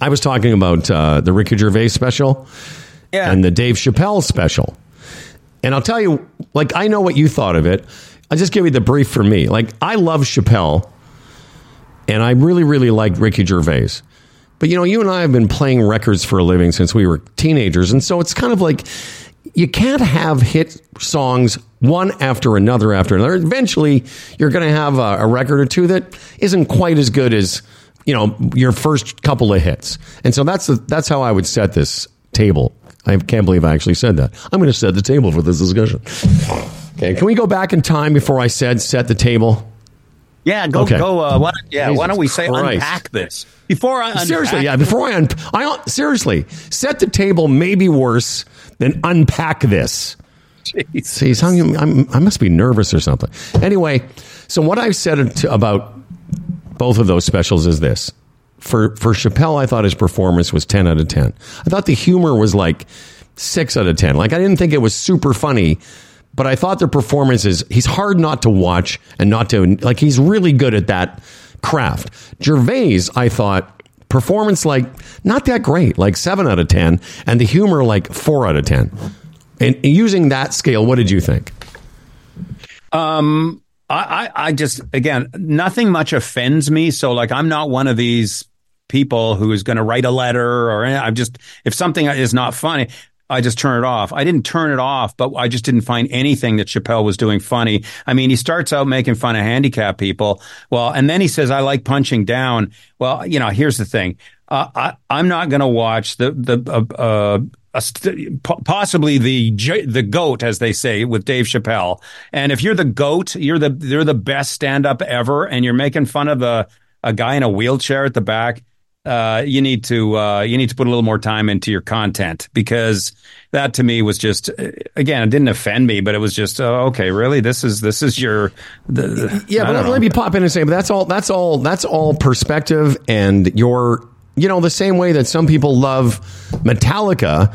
I was talking about uh, the Ricky Gervais special Yeah. and the Dave Chappelle special. And I'll tell you, like, I know what you thought of it. I'll just give you the brief for me. Like, I love Chappelle, and I really, really like Ricky Gervais. But, you know, you and I have been playing records for a living since we were teenagers. And so it's kind of like you can't have hit songs one after another after another. Eventually, you're going to have a, a record or two that isn't quite as good as you know, your first couple of hits. And so that's the, that's how I would set this table. I can't believe I actually said that. I'm going to set the table for this discussion. Okay, can we go back in time before I said set the table? Yeah, go Okay. go. Uh, why, yeah, why don't we say Christ. unpack this before I unpack Seriously, yeah. Before I, un- I seriously set the table. Maybe worse than unpack this. Jeez. See, I'm, I must be nervous or something. Anyway, so what I've said to, about both of those specials is this. For for Chappelle, I thought his performance was ten out of ten. I thought the humor was like six out of ten. Like I didn't think it was super funny, but I thought the performance is he's hard not to watch and not to like he's really good at that craft. Gervais, I thought performance like not that great, like seven out of ten, and the humor like four out of ten. And using that scale, what did you think? Um, I, I, I just again, nothing much offends me. So like, I'm not one of these people who is going to write a letter or I'm just if something is not funny. I just turn it off. I didn't turn it off, but I just didn't find anything that Chappelle was doing funny. I mean, he starts out making fun of handicapped people. Well, and then he says, I like punching down. Well, you know, here's the thing. Uh, I, I'm not going to watch the, the, uh, uh, possibly the the goat, as they say, with Dave Chappelle. And if you're the goat, you're the you're the best stand up ever, and you're making fun of a a guy in a wheelchair at the back. Uh, you need to uh, you need to put a little more time into your content because that to me was just uh, again it didn't offend me, but it was just uh, okay. Really, this is this is your the, the- Yeah, but don't let, know. let me pop in and say, but that's all. That's all. That's all perspective, and your, you know, the same way that some people love Metallica,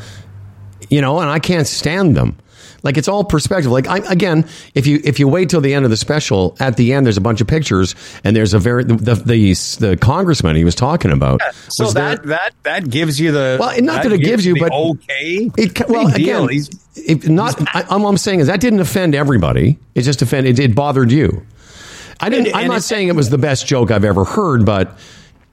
you know, and I can't stand them. Like it's all perspective. Like I, again, if you if you wait till the end of the special, at the end there's a bunch of pictures, and there's a very the the the, the congressman he was talking about. so was that there- that that gives you the Well, not that it gives you, but- okay. It, well, Big again, He's- it, not. I, all I'm saying is that didn't offend everybody. It just offended. It, it bothered you. I didn't. And- I'm not saying it was the best joke I've ever heard, but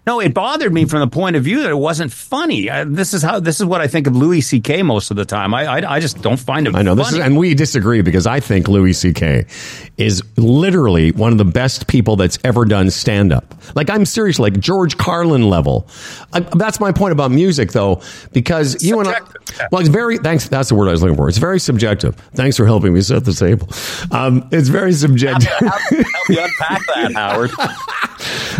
No, it bothered me from the point of view that it wasn't funny. I, this is how this is what I think of Louis C.K. most of the time. I I, I just don't find him. I know this is, and we disagree because I think Louis C.K. is literally one of the best people that's ever done stand up. Like I'm serious, like George Carlin level. I, that's my point about music, though, because you and I. Well, it's very thanks. That's the word I was looking for. It's very subjective. Thanks for helping me set the table. Um, it's very subjective. help, help you unpack that, Howard.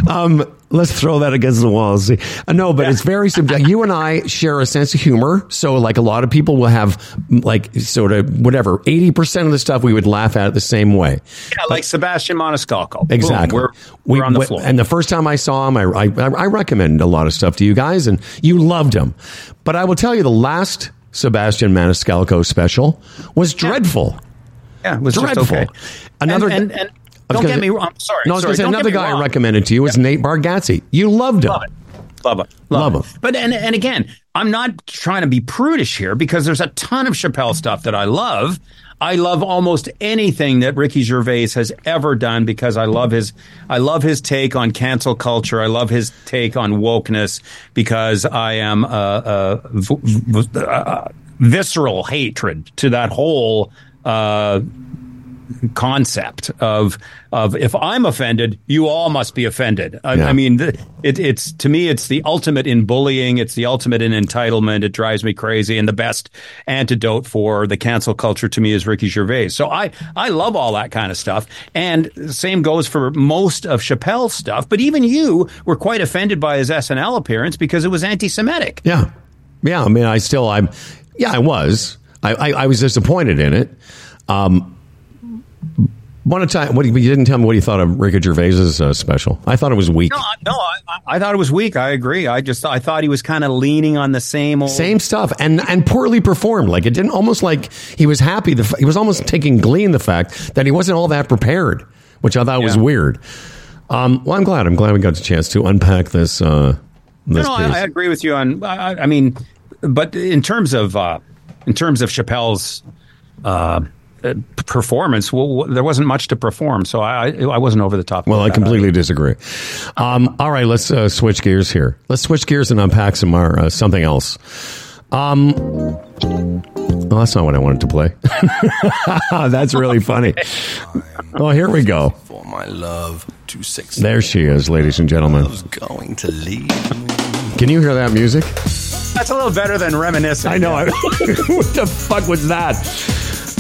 Um, let's throw that against the wall. See, uh, no, but it's very subjective. You and I share a sense of humor, so like a lot of people will have like sort of whatever eighty percent of the stuff we would laugh at the same way. Yeah, like Sebastian Maniscalco. Boom, Exactly. we're we're We- on the we- floor. And the first time I saw him, I, I I recommend a lot of stuff to you guys, and you loved him. But I will tell you, the last Sebastian Maniscalco special was dreadful. yeah, it was just dreadful. okay. Another and, and, and don't get me wrong. I'm sorry. No, I was going to say don't another guy I recommended to you was Nate Bargatze. You loved him. Love it. Love it. Love Love, him. it. But and and again, I'm not trying to be prudish here because there's a ton of Chappelle stuff that I love. I love almost anything that Ricky Gervais has ever done because I love his I love his take on cancel culture. I love his take on wokeness because I am a uh visceral hatred to that whole uh, concept of of if I'm offended, you all must be offended. I, Yeah. I mean, th- it, it's to me, it's the ultimate in bullying. It's the ultimate in entitlement. It drives me crazy. And the best antidote for the cancel culture to me is Ricky Gervais. So I I love all that kind of stuff. And the same goes for most of Chappelle's stuff. But even you were quite offended by his SNL appearance because it was anti-Semitic. Yeah, yeah. I mean, I still, I'm, yeah, I was. I, I, I was disappointed in it. Um, one time, what you didn't tell me what you thought of Ricky Gervais's uh, special. I thought it was weak. No, I- no, I, I- thought it was weak. I agree. I just I thought he was kind of leaning on the same old Same stuff, and and poorly performed. Like it didn't almost like he was happy. The, f- he was almost taking glee in the fact that he wasn't all that prepared, which I thought was Yeah. weird. Um, well, I'm glad. I'm glad we got the chance to unpack this. Uh, this No, no, piece. I, I agree with you on. I, I- I mean, but in terms of uh, in terms of Chappelle's uh, performance, well, there wasn't much to perform, so I I, I wasn't over the top. Well, I that. completely disagree. Um, all right, let's uh, switch gears here. Let's switch gears and unpack some more, uh, something else. Um, well, that's not what I wanted to play. that's really funny. Oh, here we go. For my love, too sexy. There she is, ladies and gentlemen. Love's going to leave. Can you hear that music? That's a little better than reminiscing. I know. what the fuck was that?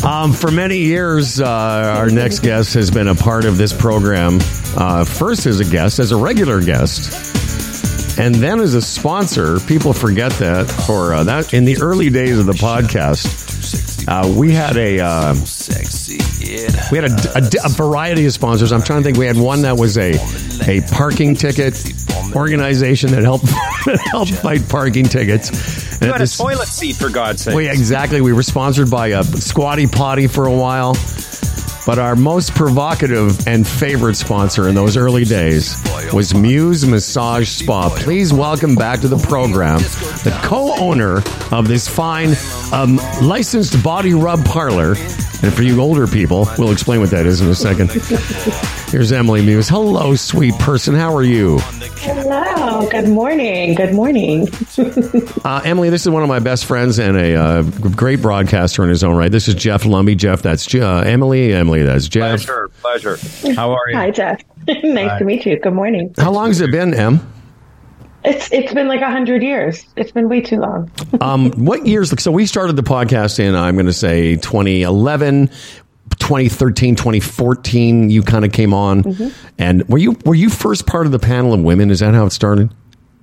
Um, for many years, uh, our next guest has been a part of this program. Uh, first as a guest, as a regular guest, and then as a sponsor. People forget that. For uh, that, in the early days of the podcast, uh, we had a uh, we had a, a- a variety of sponsors. I'm trying to think. We had one that was a a parking ticket organization that helped that helped fight parking tickets. You had a toilet seat, for God's sake. well, yeah, exactly. We were sponsored by a Squatty Potty for a while. But our most provocative and favorite sponsor in those early days was Muse Massage Spa. Please welcome back to the program the co owner of this fine um, licensed body rub parlor. And for you older people, we'll explain what that is in a second. Here's Emily Muse. Hello, sweet person. How are you? Hello. Good morning. Good morning. Uh, Emily, this is one of my best friends and a uh, great broadcaster in his own right. This is Jeff Lumby. Jeff, that's uh, Emily. Emily, that's Jeff. Pleasure, pleasure. How are you? Hi, Jeff. nice to meet you. Good morning. How long has it been, Em? It's it's been like a hundred years. It's been way too long. Um, what years? So we started the podcast in, I'm going to say 2011. 2013 2014 you kind of came on and were you were you first part of the panel of women is that how it started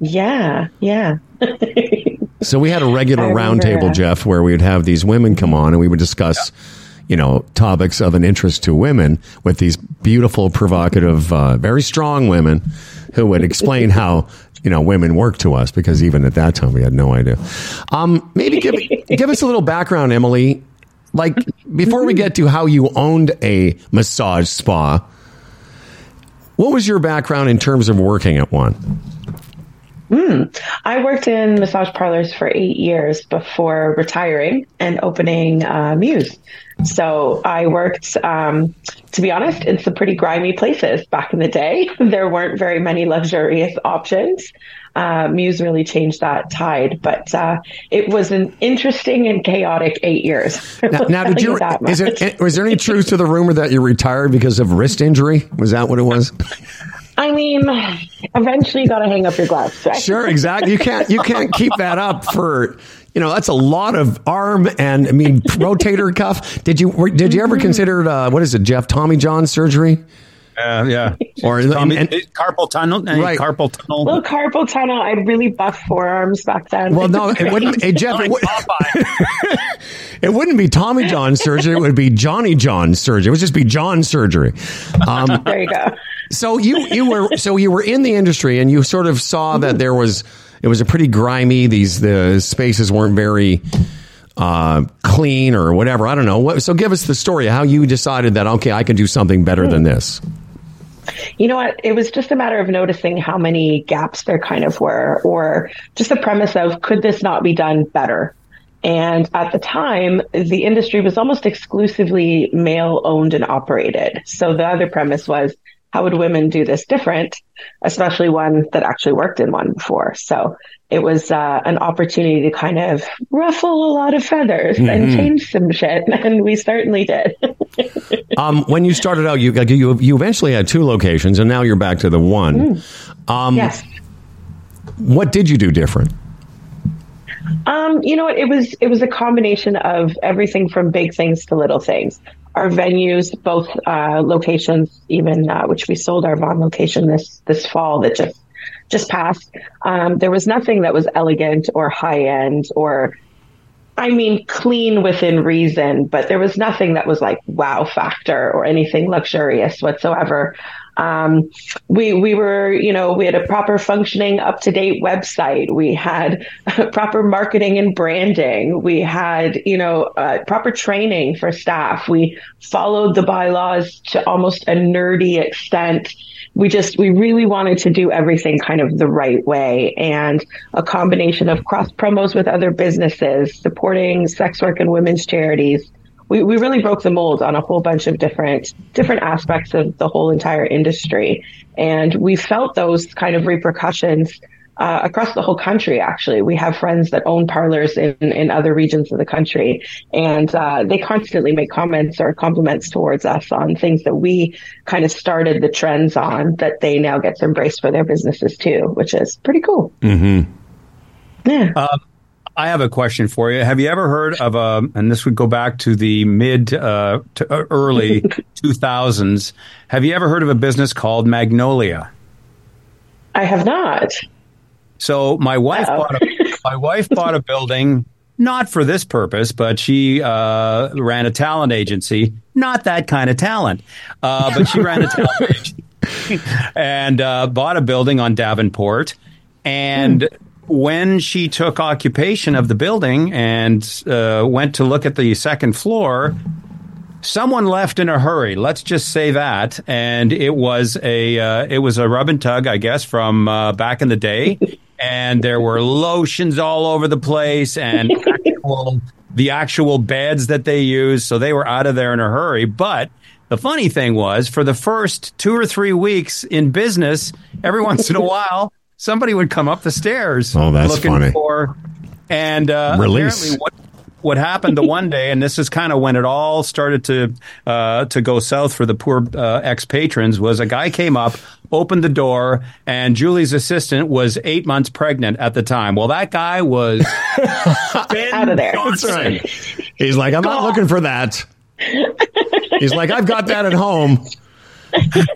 yeah, yeah. So we had a regular roundtable, Jeff, where we would have these women come on and we would discuss, you know, topics of an interest to women with these beautiful, provocative, uh, very strong women who would explain how, you know, women work to us because even at that time we had no idea. Um, maybe give, give us a little background, Emily. Like before we get to how you owned a massage spa, what was your background in terms of working at one? I worked in massage parlors for eight years before retiring and opening uh, Muse. So I worked, um, to be honest, in some pretty grimy places back in the day. There weren't very many luxurious options. Uh, Muse really changed that tide, but uh, it was an interesting and chaotic eight years. Now, now did you? that Is it? Was there any truth to the rumor that you retired because of wrist injury? Was that what it was? I mean, eventually you got to hang up your gloves, right? Sure, exactly. You can't. You can't keep that up for. You know, that's a lot of arm and I mean rotator cuff. Did you? were- Did you ever consider uh, what is it, Jeff? Tommy John surgery? Uh, yeah. Or- Tommy, and- carpal tunnel. Any Right. Carpal tunnel. Little carpal tunnel. I had really buff forearms back then. Well, no, it wouldn't. Hey, Jeff, it, would, it wouldn't be Tommy John surgery. It would be Johnny John surgery. It would just be John surgery. Um, there you go. So you you were so you were in the industry and you sort of saw that there was it was a pretty grimy. These the spaces weren't very uh, clean or whatever. I don't know. What, so give us the story how you decided that okay, I can do something better than this. You know what? It was just a matter of noticing how many gaps there kind of were, or just the premise of could this not be done better? And at the time, the industry was almost exclusively male owned and operated. So the other premise was, how would women do this different, especially one that actually worked in one before? So it was uh, an opportunity to kind of ruffle a lot of feathers and change some shit. And we certainly did. Um, when you started out, you you you eventually had two locations, and now you're back to the one. Um, yes. What did you do different? Um, you know what? It was it was a combination of everything from big things to little things. Our venues, both uh, locations, even uh, which we sold our Vaughan location this this fall that just just passed. Um, there was nothing that was elegant or high end or I mean, clean within reason, but there was nothing that was like wow factor or anything luxurious whatsoever. Um, we we were, you know, we had a proper functioning, up to date website. We had proper marketing and branding. We had, you know, uh, proper training for staff. We followed the bylaws to almost a nerdy extent we just we really wanted to do everything kind of the right way and a combination of cross promos with other businesses supporting sex work and women's charities we, we really broke the mold on a whole bunch of different different aspects of the whole entire industry and we felt those kind of repercussions uh, across the whole country. Actually, we have friends that own parlors in, in other regions of the country, and uh, they constantly make comments or compliments towards us on things that we kind of started the trends on that they now get to embrace for their businesses too, which is pretty cool. Mm-hmm. Yeah. Uh, I have a question for you. Have you ever heard of a, and this would go back to the mid uh, to uh, early 2000s. Have you ever heard of a business called Magnolia? I have not. So my wife bought a, my wife bought a building not for this purpose, but she uh, ran a talent agency. Not that kind of talent, uh, but she ran a talent agency and uh, bought a building on Davenport. And when she took occupation of the building and uh, went to look at the second floor, someone left in a hurry. Let's just say that, and it was a uh, it was a rub and tug, I guess, from uh, back in the day. And there were lotions all over the place, and actual, the actual beds that they used. So they were out of there in a hurry. But the funny thing was, for the first two or three weeks in business, every once in a while, somebody would come up the stairs. Oh, that's looking funny. For, and uh, Release. apparently what what happened the one day, and this is kind of when it all started to uh, to go south for the poor uh, ex patrons, was a guy came up, opened the door, and Julie's assistant was eight months pregnant at the time. Well, that guy was Out of there. That's right. He's like, I'm not looking for that. He's like, I've got that at home.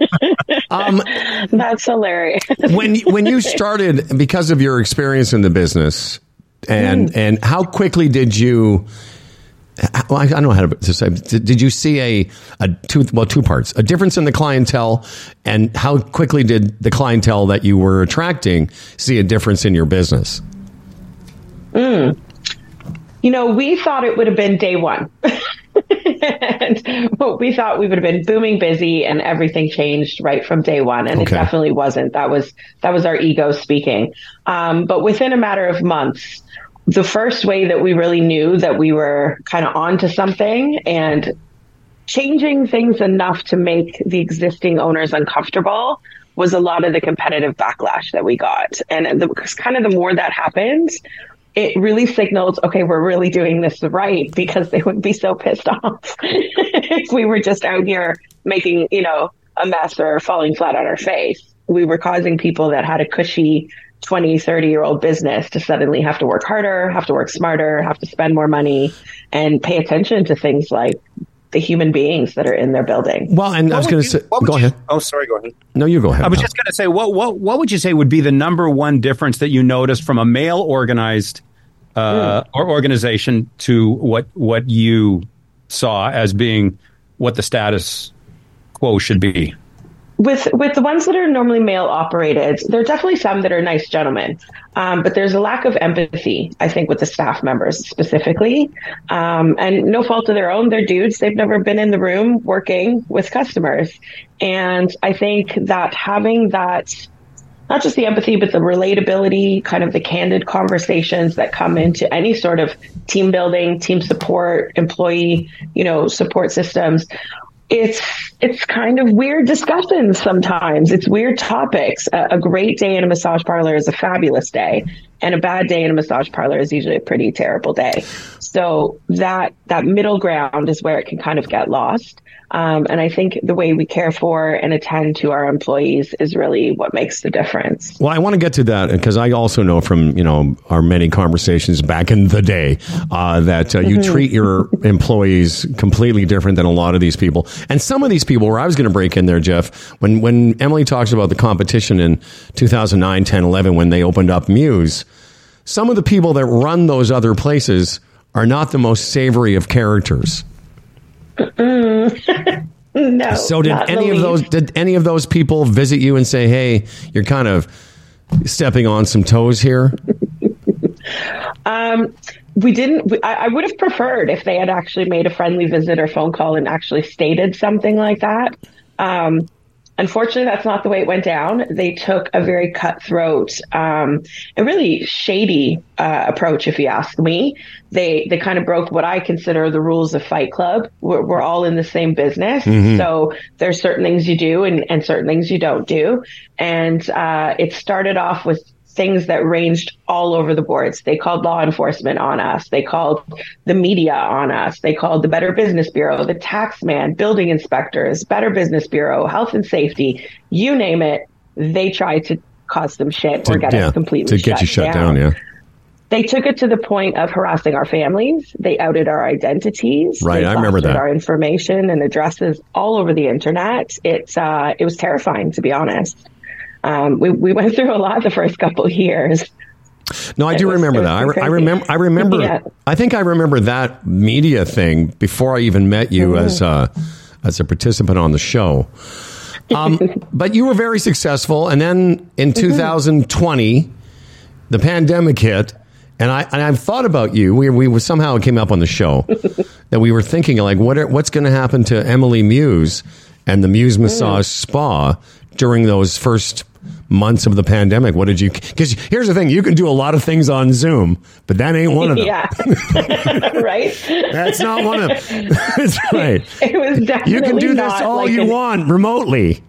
Um, That's hilarious. when when you started because of your experience in the business and and how quickly did you well, I don't know how to say. Did, you see a, a two well two parts a difference in the clientele and how quickly did the clientele that you were attracting see a difference in your business? You know, we thought it would have been day one. and we thought we would have been booming busy and everything changed right from day one. And Okay. it definitely wasn't. That was, that was our ego speaking. Um, but within a matter of months, the first way that we really knew that we were kind of onto something and changing things enough to make the existing owners uncomfortable was a lot of the competitive backlash that we got. And the, kind of the more that happens, it really signals, okay, we're really doing this right because they wouldn't be so pissed off if we were just out here making, you know, a mess or falling flat on our face. We were causing people that had a cushy 20, 30 year old business to suddenly have to work harder, have to work smarter, have to spend more money and pay attention to things like the human beings that are in their building. Well, and I was going to say, go you- ahead. Oh, sorry, go ahead. No, you go ahead. I was pal. just going to say, what what what would you say would be the number one difference that you noticed from a male organized uh, or organization to what what you saw as being what the status quo should be? With with the ones that are normally male operated, there are definitely some that are nice gentlemen, um, but there's a lack of empathy. I think with the staff members specifically, um, and no fault of their own. They're dudes. They've never been in the room working with customers, and I think that having that. Not just the empathy, but the relatability, kind of the candid conversations that come into any sort of team building, team support, employee, you know, support systems it's it's kind of weird discussions sometimes. It's weird topics. A, a great day in a massage parlor is a fabulous day, and a bad day in a massage parlor is usually a pretty terrible day. So that that middle ground is where it can kind of get lost. Um, and I think the way we care for and attend to our employees is really what makes the difference. Well, I want to get to that because I also know from you know our many conversations back in the day uh, that uh, you treat your employees completely different than a lot of these people, and some of these people. Where I was going to break in there, Jeff, when when Emily talks about the competition in 2009, 10, 11, when they opened up Muse, some of the people that run those other places are not the most savory of characters. No. So did not in the any of least. those did any of those people visit you and say, "Hey, you're kind of stepping on some toes here"? Um, we didn't. We, I, I would have preferred if they had actually made a friendly visit or phone call and actually stated something like that. Um, unfortunately, that's not the way it went down. They took a very cutthroat, um, a really shady uh, approach, if you ask me. They they kind of broke what I consider the rules of Fight Club. We're, we're all in the same business, so there's certain things you do and, and certain things you don't do. And uh, it started off with things that ranged all over the boards. They called law enforcement on us. They called the media on us. They called the Better Business Bureau, the tax man, building inspectors, Better Business Bureau, health and safety, you name it. They tried to cause some shit or get yeah, us completely to get shut you shut down. Yeah. They took it to the point of harassing our families. They outed our identities. Right, I remember that. Our information and addresses all over the internet. It's uh, it was terrifying to be honest. Um, we we went through a lot the first couple of years. No, I do remember that. I, re- I remember. I remember. Yeah. I think I remember that media thing before I even met you Mm-hmm. as a as a participant on the show. Um, but you were very successful, and then in Mm-hmm. 2020, the pandemic hit, and I and I've thought about you. We we somehow it came up on the show that we were thinking like, what are, what's going to happen to Emily Muse and the Muse Mm. Massage Spa during those first months of the pandemic? What did you? Because here's the thing: you can do a lot of things on Zoom, but that ain't one of them. Yeah, right. That's not one of them. That's right. It was definitely You can do this all like you an- want remotely.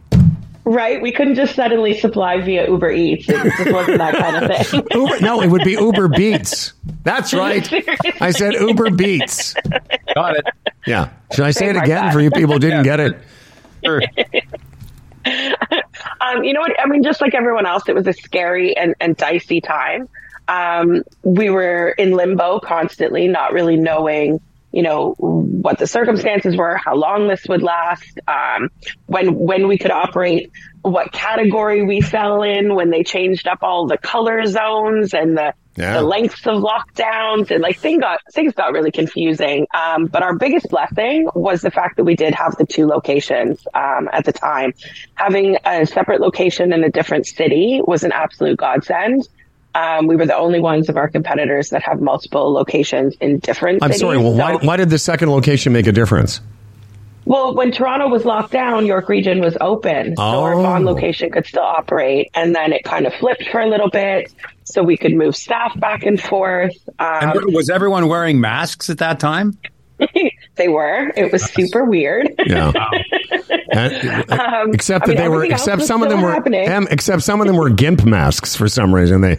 Right, we couldn't just suddenly supply via Uber Eats. It just wasn't that kind of thing. Uber, no, it would be Uber Beats. That's right. I said Uber Beats. Got it. Yeah. Should I say it again that. for you people who didn't get it? Sure. Um, you know what? I mean, just like everyone else, it was a scary and, and dicey time. Um, we were in limbo constantly, not really knowing, you know, what the circumstances were, how long this would last, um, when when we could operate, what category we fell in, when they changed up all the color zones and the Yeah. the lengths of lockdowns and like thing got things got really confusing. Um, but our biggest blessing was the fact that we did have the two locations um, at the time. Having a separate location in a different city was an absolute godsend. Um, we were the only ones of our competitors that have multiple locations in different. I'm cities. sorry. Well, why, why did the second location make a difference? Well, when Toronto was locked down, York Region was open, so our Oh. Vaughan location could still operate, and then it kind of flipped for a little bit, so we could move staff back and forth. Um, And was everyone wearing masks at that time? they were. It was super weird. Yeah. And- Um, except I that mean, they were, except some of them were, em, except some of them were gimp masks for some reason. They,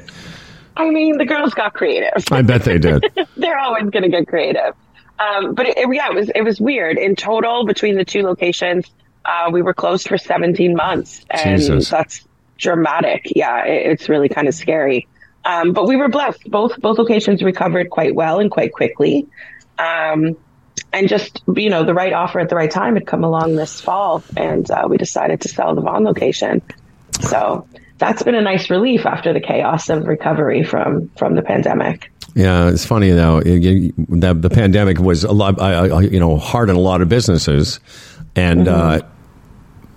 I mean, the girls got creative. I bet they did. They're always going to get creative. Um, but it, it- yeah, it was it was weird. In total, between the two locations, uh, we were closed for 17 months, and Jesus. that's dramatic. Yeah, it, it's really kind of scary. Um, but we were blessed. Both both locations recovered quite well and quite quickly. Um, and just you know, the right offer at the right time had come along this fall, and uh, we decided to sell the Vaughan location. So that's been a nice relief after the chaos of recovery from from the pandemic. Yeah, it's funny though. The, the pandemic was a lot, you know, hard on a lot of businesses, and uh,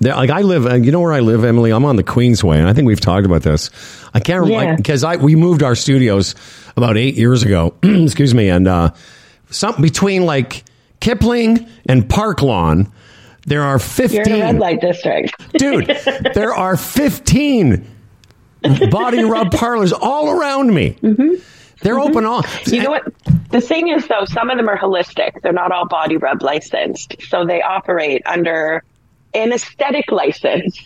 like I live, uh, you know where I live, Emily. I'm on the Queensway, and I think we've talked about this. I can't remember Yeah. because I we moved our studios about eight years ago. excuse me, and uh, some between like Kipling and Park Lawn, there are You're in a red light district. Dude, there are fifteen body rub parlors all around me. They're open all. Mm-hmm. You know what? The thing is, though, some of them are holistic. They're not all body rub licensed. So they operate under an aesthetic license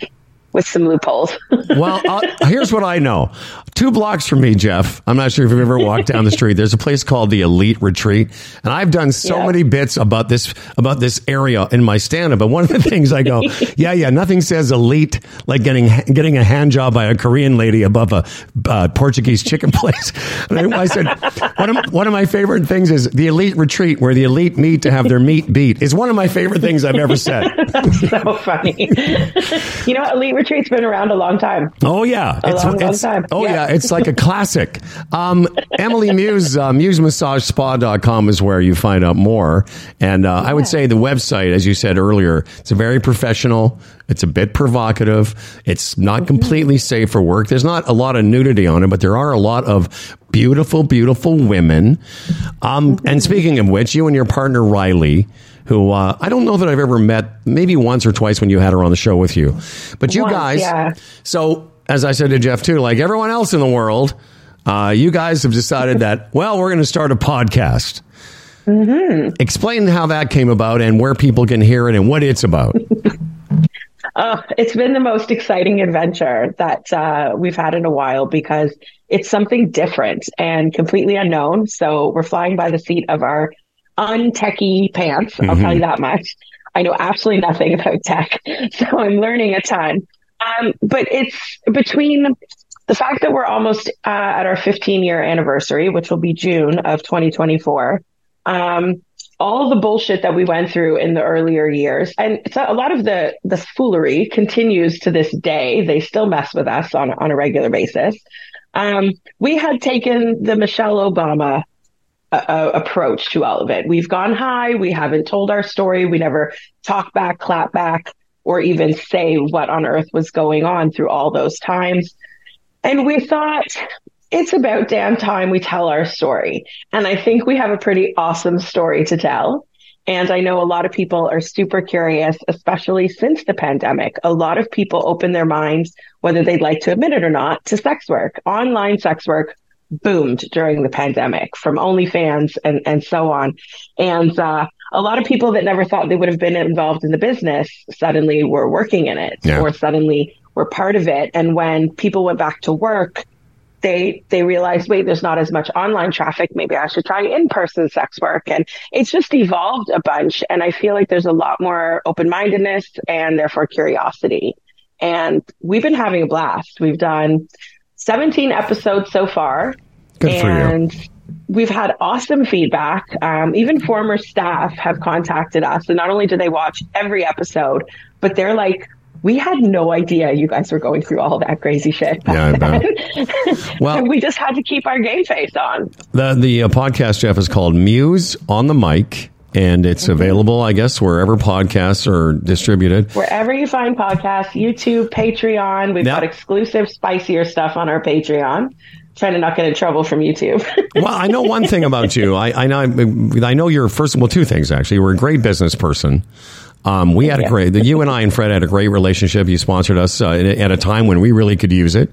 with some loopholes. Well, uh, here's what I know. Two blocks from me, Jeff. I'm not sure if you've ever walked down the street. There's a place called the Elite Retreat, and I've done so Yeah. many bits about this about this area in my stand-up. But one of the things I go, yeah, yeah, nothing says elite like getting getting a hand job by a Korean lady above a uh, Portuguese chicken place. And I, I said one of one of my favorite things is the Elite Retreat, where the elite meet to have their meat beat. Is one of my favorite things I've ever said. so funny. you know, Elite Retreat's been around a long time. Oh yeah, A long, long time. Oh yeah. Yeah. it's like a classic. Um, Emily Muse, uh, MuseMassageSpa.com is where you find out more. And uh, I would say the website, as you said earlier, it's a very professional. It's a bit provocative. It's not completely safe for work. There's not a lot of nudity on it, but there are a lot of beautiful, beautiful women. Um, and speaking of which, you and your partner Riley. Who uh, I don't know that I've ever met, maybe once or twice when you had her on the show with you, but you Once, guys, yeah. so, as I said to Jeff too, like everyone else in the world, uh, you guys have decided that well, we're going to start a podcast. Explain how that came about and where people can hear it and what it's about. Uh, it's been the most exciting adventure that uh, we've had in a while because it's something different and completely unknown. So we're flying by the seat of our untechy pants. I'll tell you that much. I know absolutely nothing about tech, so I'm learning a ton. Um, but it's between the fact that we're almost uh, at our 15 year anniversary, which will be June of 2024. Um, all the bullshit that we went through in the earlier years, and so a lot of the the foolery continues to this day. They still mess with us on on a regular basis. Um, we had taken the Michelle Obama uh, approach to all of it. We've gone high. We haven't told our story. We never talk back, clap back, or even say what on earth was going on through all those times. And we thought it's about damn time we tell our story. And I think we have a pretty awesome story to tell. And I know a lot of people are super curious, especially since the pandemic. A lot of people open their minds, whether they'd like to admit it or not, to sex work. Online sex work boomed during the pandemic from OnlyFans and, and so on. And uh, a lot of people that never thought they would have been involved in the business suddenly were working in it Yeah. or suddenly were part of it. And when people went back to work, they they realized, wait, there's not as much online traffic. Maybe I should try in person sex work. And it's just evolved a bunch. And I feel like there's a lot more open mindedness and therefore curiosity. And we've been having a blast. We've done 17 episodes so far. Good for you. and we've had awesome feedback. Um, even former staff have contacted us. And not only do they watch every episode, but they're like, we had no idea you guys were going through all that crazy shit. Yeah. Well- And we just had to keep our game face on. The the uh, podcast, Jeff, is called Muse on the Mic, and it's Mm-hmm. available, I guess, wherever podcasts are distributed. Wherever you find podcasts, YouTube, Patreon, we've got exclusive, spicier stuff on our Patreon. Trying to not get in trouble from YouTube. Well, I know one thing about you. I, I know. I know you're first. Well, two things actually. You're a great business person. Um, we had a great. The, you and I and Fred had a great relationship. You sponsored us uh, at at a time when we really could use it,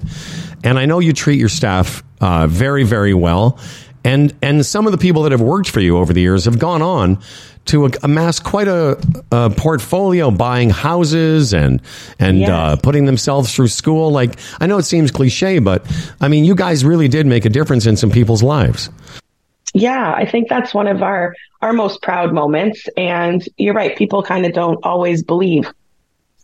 and I know you treat your staff uh, very, very well. And and some of the people that have worked for you over the years have gone on to amass quite a, a portfolio, buying houses and and Yes. uh, putting themselves through school. Like I know it seems cliche, but I mean, you guys really did make a difference in some people's lives. Yeah, I think that's one of our our most proud moments. And you're right, people kind of don't always believe.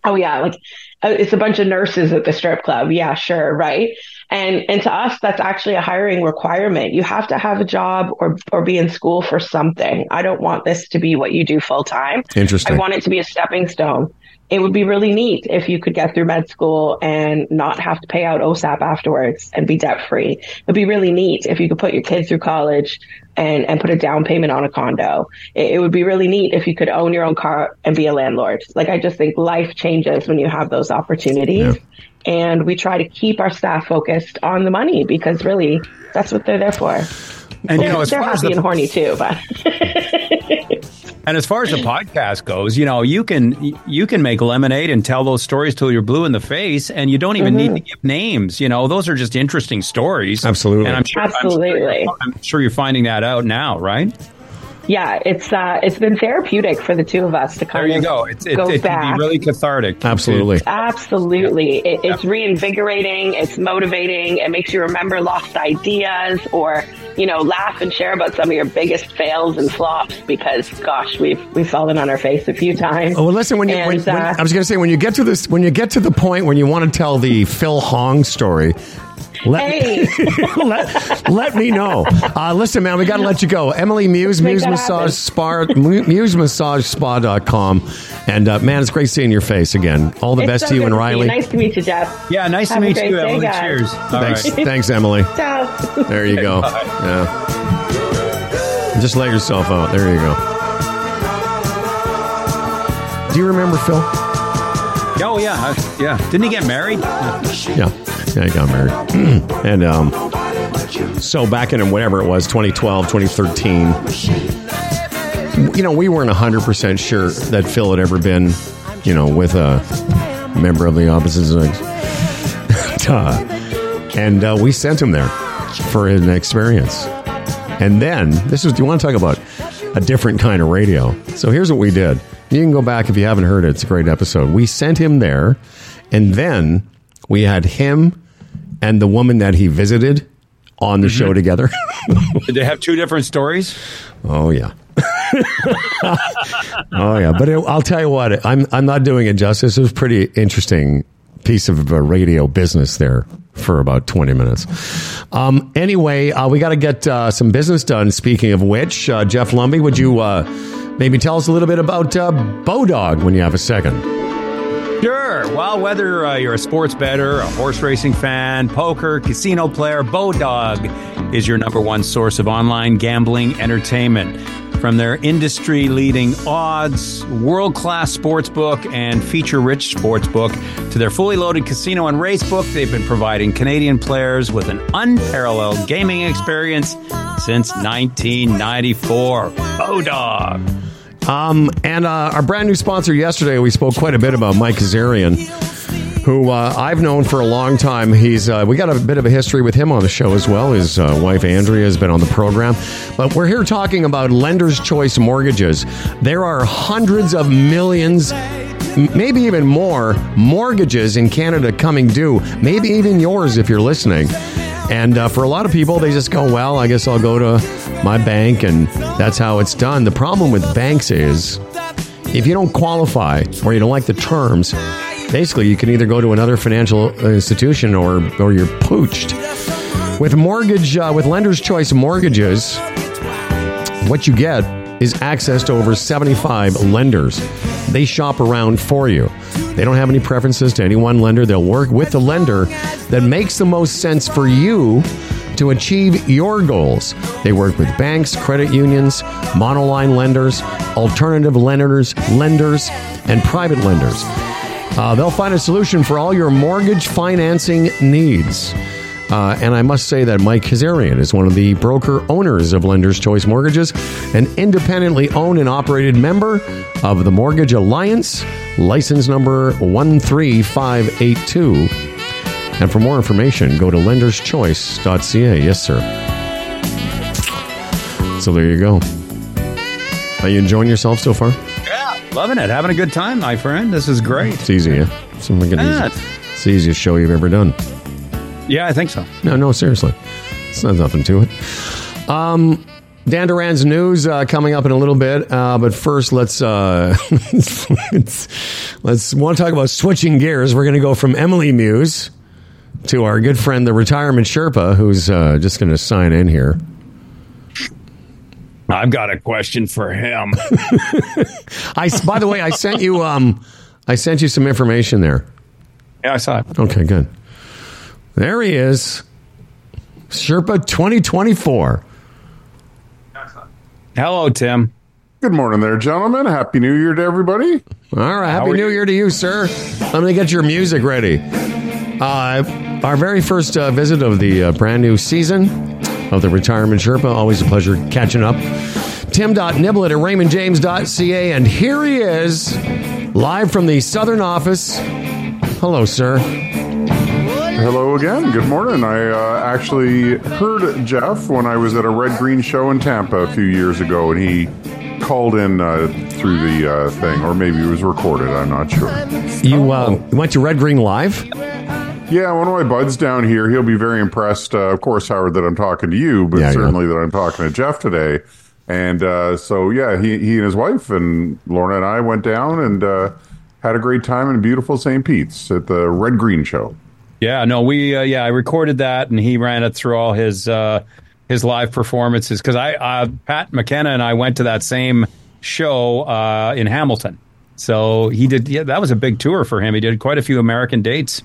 Oh yeah, like uh, Uh, it's a bunch of nurses at the strip club. Yeah, sure, right. And and to us, that's actually a hiring requirement. You have to have a job or or be in school for something. I don't want this to be what you do full time. Interesting. I want it to be a stepping stone. It would be really neat if you could get through med school and not have to pay out OSAP afterwards and be debt free. It'd be really neat if you could put your kid through college and, and put a down payment on a condo. It, it would be really neat if you could own your own car and be a landlord. Like I just think life changes when you have those opportunities. And we try to keep our staff focused on the money because really that's what they're there for. And you know, as they're far as the and horny too, but And as far as the podcast goes, you know, you can you can make lemonade and tell those stories till you're blue in the face, and you don't even Mm-hmm. need to give names. You know, those are just interesting stories. Absolutely. and I'm sure, I'm sure Absolutely. I'm sure you're finding that out now, right? Yeah, it's uh, it's been therapeutic for the two of us to There kind you of go. It's it, go it can back. be really cathartic. Absolutely. Absolutely. It, it's reinvigorating. It's motivating. It makes you remember lost ideas or, you know, laugh and share about some of your biggest fails and flops because, gosh, we've, we've fallen on our face a few times. Oh, well, listen. When you, And, when- uh, I was going to say, when you get to this, when you get to the point when you want to tell the Phil Hong story, let, Hey. let, let me know. Uh, listen, man, we got to let you go. Emily Muse, Muse Massage. Spa, Muse Massage Spa.com. And, uh, man, it's great seeing your face again. All the It's best so to you and see Riley. Nice to meet you, Jeff. Yeah, nice Have to meet you, Emily. guys. Cheers. All Thanks, right. thanks, Emily. Ciao. There you go. Yeah. Just let yourself out. There you go. Do you remember Phil? Oh yeah, I- yeah. Didn't he get married? Yeah, yeah, he got married. and um, so back in whatever it was, 2012, 2013, you know, we weren't 100% sure that Phil had ever been, you know, with a member of the opposite sex. And uh, we sent him there for an experience. And then, this is, do you want to talk about a different kind of radio? So here's what we did. You can go back if you haven't heard it. It's a great episode. We sent him there, and then we had him and the woman that he visited on the show together. Did they have two different stories? oh yeah. oh yeah, but it, I'll tell you what, I'm I'm not doing it justice. It was pretty interesting piece of uh, radio business there for about 20 minutes. Um, anyway, uh, we got to get uh, some business done. Speaking of which, uh, Jeff Lumby, would you uh, maybe tell us a little bit about uh, Bodog when you have a second? Sure. Well, whether uh, you're a sports bettor, a horse racing fan, poker, casino player, Bodog is your number one source of online gambling entertainment. From their industry leading odds, world class sports book, and feature rich sports book to their fully loaded casino and race book, they've been providing Canadian players with an unparalleled gaming experience since 1994. Bodog. Um, and uh, our brand new sponsor yesterday, we spoke quite a bit about Mike Kazarian, who uh, I've known for a long time. He's uh, we got a bit of a history with him on the show as well. His uh, wife Andrea has been on the program, but we're here talking about lenders' choice mortgages. There are hundreds of millions. Maybe even more mortgages in Canada coming due. Maybe even yours if you're listening. And uh, for a lot of people, they just go, well, I guess I'll go to my bank, and that's how it's done. The problem with banks is if you don't qualify or you don't like the terms, basically you can either go to another financial institution or, or you're pooched. With mortgage, uh, with Lender's Choice mortgages, what you get is access to over 75 lenders. They shop around for you. They don't have any preferences to any one lender. They'll work with the lender that makes the most sense for you to achieve your goals. They work with banks, credit unions, monoline lenders, alternative lenders, lenders, and private lenders. Uh, they'll find a solution for all your mortgage financing needs. Uh, and I must say that Mike Kazarian is one of the broker owners of Lenders Choice Mortgages, an independently owned and operated member of the Mortgage Alliance, license number 13582. And for more information, go to lenderschoice.ca. Yes, sir. So there you go. Are you enjoying yourself so far? Yeah, loving it. Having a good time, my friend. This is great. It's easy, yeah? It's, Yeah. easy. it's the easiest show you've ever done. Yeah, I think so. No, no, seriously. It's not nothing to it. Um, Dan Duran's news uh, coming up in a little bit, uh, but first let's uh, let's, let's want to talk about switching gears. We're going to go from Emily Muse to our good friend, the retirement Sherpa, who's uh, just going to sign in here. I've got a question for him. I, by the way, I sent you um, I sent you some information there. yeah, I saw it. Okay, good. There he is, Sherpa 2024. Hello, Tim. Good morning there, gentlemen. Happy New Year to everybody. All right. Happy New you? Year to you, sir. Let me get your music ready. Uh, our very first uh, visit of the uh, brand new season of the Retirement Sherpa. Always a pleasure catching up. Tim.niblett at raymondjames.ca. And here he is, live from the Southern office. Hello, sir. Hello again. Good morning. I uh, actually heard Jeff when I was at a Red Green show in Tampa a few years ago, and he called in uh, through the uh, thing, or maybe it was recorded. I'm not sure. You uh, went to Red Green Live? Yeah, one of my buds down here, he'll be very impressed, uh, of course, Howard, that I'm talking to you, but Yeah, yeah. certainly that I'm talking to Jeff today. And uh, so, yeah, he, he and his wife and Lorna and I went down and uh, had a great time in beautiful St. Pete's at the Red Green show. Yeah, no, we uh, yeah, I recorded that and he ran it through all his uh, his live performances because I uh, Pat McKenna and I went to that same show uh, in Hamilton. So he did. Yeah, that was a big tour for him. He did quite a few American dates.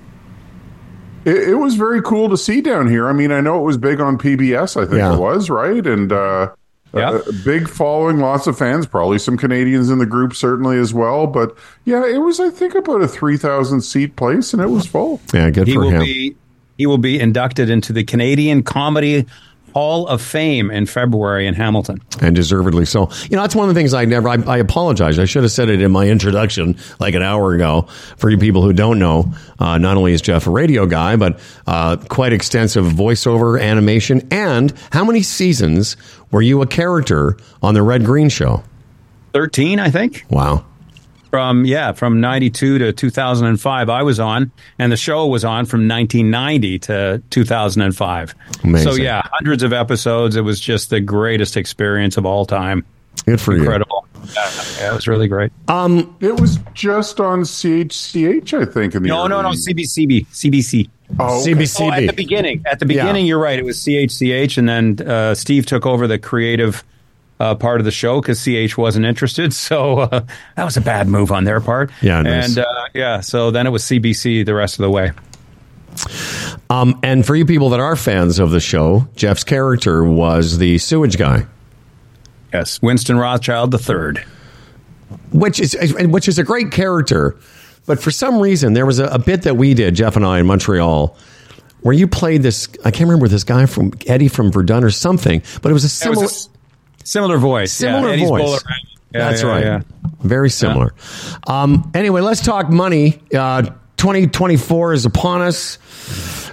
It, it was very cool to see down here. I mean, I know it was big on PBS, I think Yeah. it was, right? And uh, Yeah. a, a big following, lots of fans, probably some Canadians in the group, certainly as well. But yeah, it was, I think, about a 3,000 seat place, and it was full. Yeah, good He for will him. be he will be inducted into the Canadian Comedy Hall of Fame in February in Hamilton. and deservedly so. You know, that's one of the things I never. I, I apologize. I should have said it in my introduction, like an hour ago. For you people who don't know, uh, not only is Jeff a radio guy, but uh, quite extensive voiceover, animation, and how many seasons were you a character on the Red Green Show? Thirteen, I think. Wow, from yeah from 92 to 2005 i was on and the show was on from 1990 to 2005 Amazing. so yeah hundreds of episodes it was just the greatest experience of all time Good for incredible yeah, yeah, it was really great you. It was just on CHCH, I think. In the no no no early- CBCB CBC Oh, okay. CBCB. Oh, at the beginning, at the Yeah. beginning, you're right. It was CHCH, and then uh, Steve took over the creative uh, part of the show because CH wasn't interested. So uh, that was a bad move on their part. Yeah, nice. and uh, yeah. So then it was CBC the rest of the way. Um, and for you people that are fans of the show, Jeff's character was the sewage guy, Yes, Winston Rothschild the third. which is which is a great character. But for some reason, there was a, a bit that we did, Jeff and I, in Montreal, where you played this. I can't remember this guy from Eddie from Verdun or something, but it was a It was similar voice. Similar yeah, voice. Yeah, That's yeah, right. yeah. Very similar. Um, anyway, let's talk money. Uh, 2024 is upon us,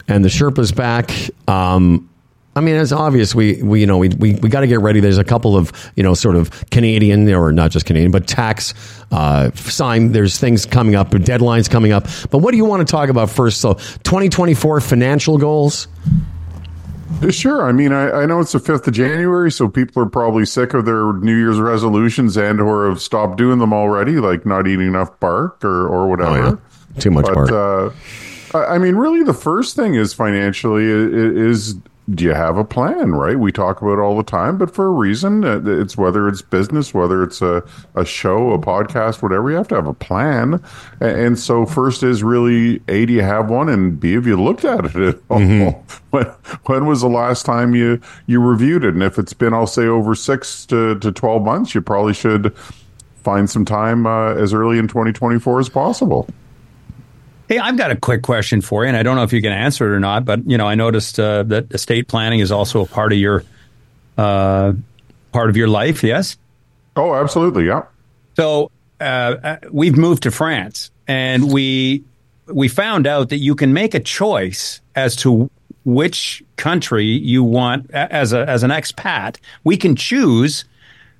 and the Sherpa's back. Um, I mean, it's obvious. We, we you know, we, we, we got to get ready. There's a couple of, you know, sort of Canadian, or not just Canadian, but tax uh, sign. There's things coming up, deadlines coming up. But what do you want to talk about first? So, 2024 financial goals. Sure. I mean, I, I know it's the 5th of January, so people are probably sick of their New Year's resolutions and or have stopped doing them already, like not eating enough bark or, or whatever. Oh, yeah. Too much but, bark. Uh, I mean, really, the first thing is financially is you have a plan, right? We talk about it all the time, but for a reason. Uh, It's whether it's business, whether it's a, a show, a podcast, whatever, you have to have a plan. And so, first is really A, do you have one? And B, have you looked at it at all? When, when was the last time you, you reviewed it? And if it's been, I'll say, over six to, to 12 months, you probably should find some time uh, as early in 2024 as possible. Hey, I've got a quick question for you, and I don't know if you can answer it or not. But you know, I noticed uh, that estate planning is also a part of your uh, part of your life. Yes. Oh, absolutely. Yeah. So uh, uh, we've moved to France, and we we found out that you can make a choice as to which country you want as a as an expat. We can choose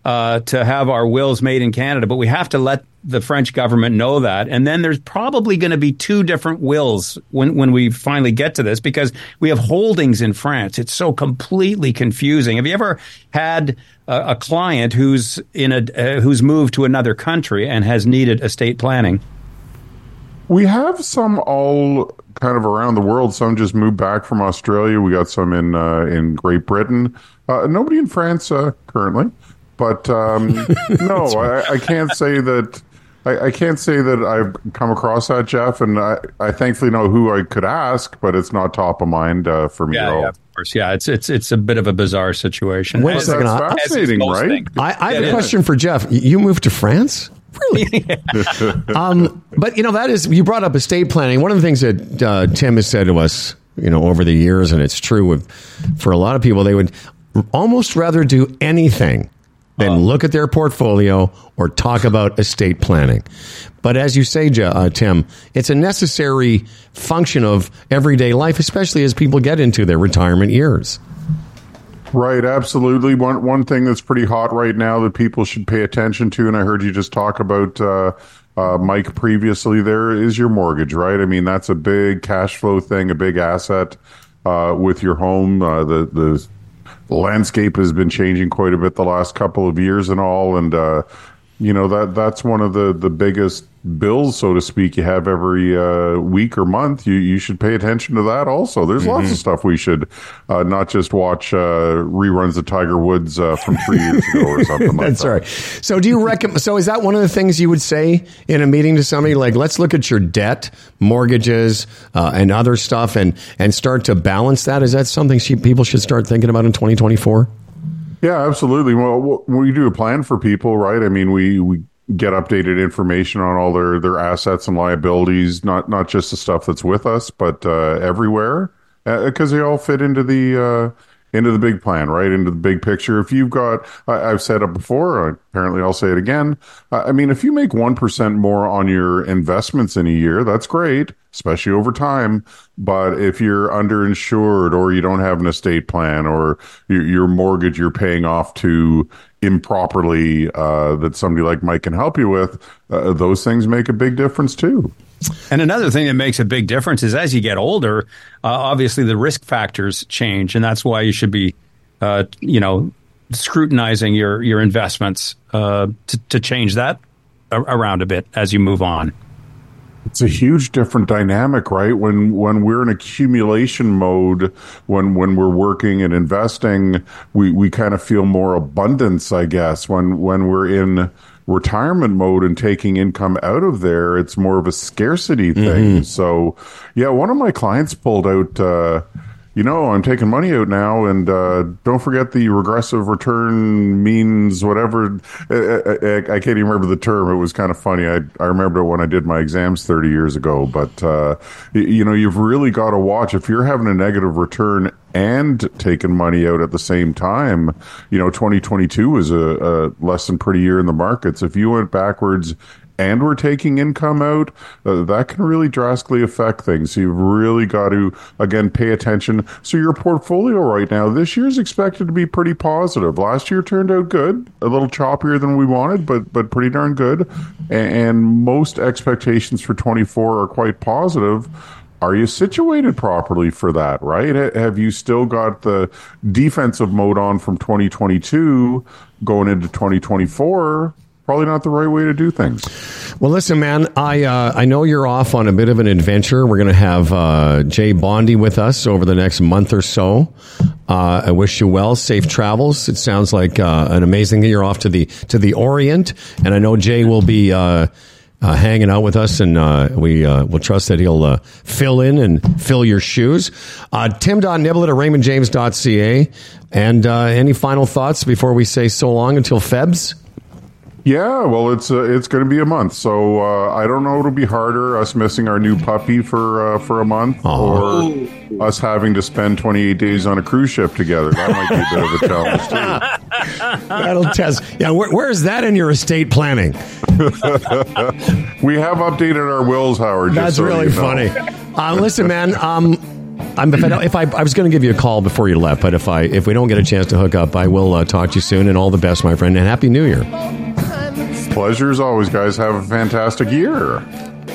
uh, to have our wills made in Canada, but we have to let the French government know that. And then there's probably going to be two different wills when, when we finally get to this because we have holdings in France. It's so completely confusing. Have you ever had a, a client who's in a uh, who's moved to another country and has needed estate planning? We have some all kind of around the world. Some just moved back from Australia. We got some in uh, in Great Britain. Uh, nobody in France uh, currently, but um, no, I, I can't say that. I, I can't say that I've come across that, Jeff, and I, I thankfully know who I could ask, but it's not top of mind uh, for me at all. of course. Yeah, it's it's it's a bit of a bizarre situation. Wait a second, That's I- fascinating, right? things. I, I have Yeah, a it is. question for Jeff. You moved to France? Really? um, but you know that is you brought up estate planning. One of the things that uh, Tim has said to us, you know, over the years, and it's true with, for a lot of people, they would almost rather do anything than Oh. look at their portfolio or talk about estate planning. But as you say, uh, Tim, it's a necessary function of everyday life, especially as people get into their retirement years. Right, absolutely. One one thing that's pretty hot right now that people should pay attention to, and I heard you just talk about uh, uh, Mike previously. There is your mortgage, right? I mean, that's a big cash flow thing, a big asset uh, with your home. Uh, the landscape has been changing quite a bit the last couple of years and all, and uh, you know that that's one of the the biggest bills, so to speak, you have every uh, week or month. You you should pay attention to that also. There's lots of stuff we should uh, not just watch uh, reruns of Tiger Woods uh, from three years ago or something like That's that. right. So, do you recommend? So, is that one of the things you would say in a meeting to somebody? Like, let's look at your debt, mortgages, uh, and other stuff, and and start to balance that. Is that something she, people should start thinking about in 2024? Yeah, absolutely. Well, we do a plan for people, right? I mean, we we get updated information on all their their assets and liabilities, not not just the stuff that's with us, but uh, everywhere, because they all fit into the uh, into the big plan, right? Into the big picture. If you've got, I, I've said it before, apparently I'll say it again. I mean, if you make 1% more on your investments in a year, that's great, especially over time. But if you're underinsured or you don't have an estate plan or your, your mortgage you're paying off to improperly, uh, that somebody like Mike can help you with, uh, those things make a big difference too. And another thing that makes a big difference is as you get older, uh, obviously the risk factors change, and that's why you should be, uh, you know, scrutinizing your your investments uh, to to change that a- around a bit as you move on. It's a huge different dynamic, right? When when we're in accumulation mode, when when we're working and investing, we we kind of feel more abundance, I guess. When when we're in retirement mode and taking income out of there, it's more of a scarcity thing. So, yeah, one of my clients pulled out. Uh, you know, I'm taking money out now, and uh, don't forget the regressive return means whatever. I, I, I can't even remember the term. It was kind of funny. I, I remember it when I did my exams 30 years ago. But, uh, you know, you've really got to watch if you're having a negative return and taking money out at the same time. You know, 2022 was a, a less than pretty year in the markets. If you went backwards and we're taking income out, uh, that can really drastically affect things. So you've really got to, again, pay attention. So your portfolio right now, this year is expected to be pretty positive. Last year turned out good, a little choppier than we wanted, but, but pretty darn good. And, and most expectations for 24 are quite positive. Are you situated properly for that, right? Have you still got the defensive mode on from 2022 going into 2024? Probably not the right way to do things. Well, listen, man. I uh, I know you're off on a bit of an adventure. We're going to have uh, Jay Bondi with us over the next month or so. Uh, I wish you well, safe travels. It sounds like uh, an amazing. You're off to the to the Orient, and I know Jay will be. Uh, hanging out with us, and uh, we uh, will trust that he'll uh, fill in and fill your shoes. Uh, Tim.niblett at raymondjames.ca. And uh, any final thoughts before we say so long until Febs? Yeah, well, it's uh, it's going to be a month, so uh, I don't know. It'll be harder us missing our new puppy for uh, for a month, or us having to spend 28 days on a cruise ship together. That might be a bit of a challenge too. That'll test. Yeah, where, where is that in your estate planning? We have updated our wills, Howard. just That's so really you know. funny. Uh, listen, man. Um, I'm, if I, don't- if I, I was going to give you a call before you left, but if I if we don't get a chance to hook up, I will uh, talk to you soon. And all the best, my friend, and happy New Year. Pleasure as always, guys. Have a fantastic year.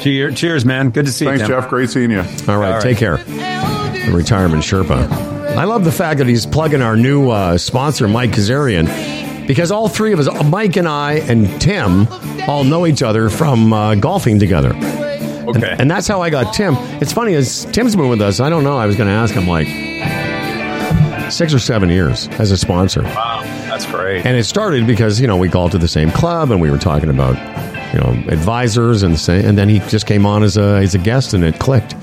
Cheers, cheers, man. Good to see Thanks, you. Tim. Jeff. Great seeing you. All right, All right. take care. The retirement Sherpa. I love the fact that he's plugging our new uh, sponsor, Mike Kazarian, because all three of us, Mike and I and Tim, all know each other from uh, golfing together. Okay. And that's how I got Tim. It's funny, as Tim's been with us, I don't know, I was going to ask him like six or seven years as a sponsor. wow, that's great. And it started because, you know, we golfed to the same club and we were talking about, you know, advisors and say, and then he just came on as a, as a guest and it clicked.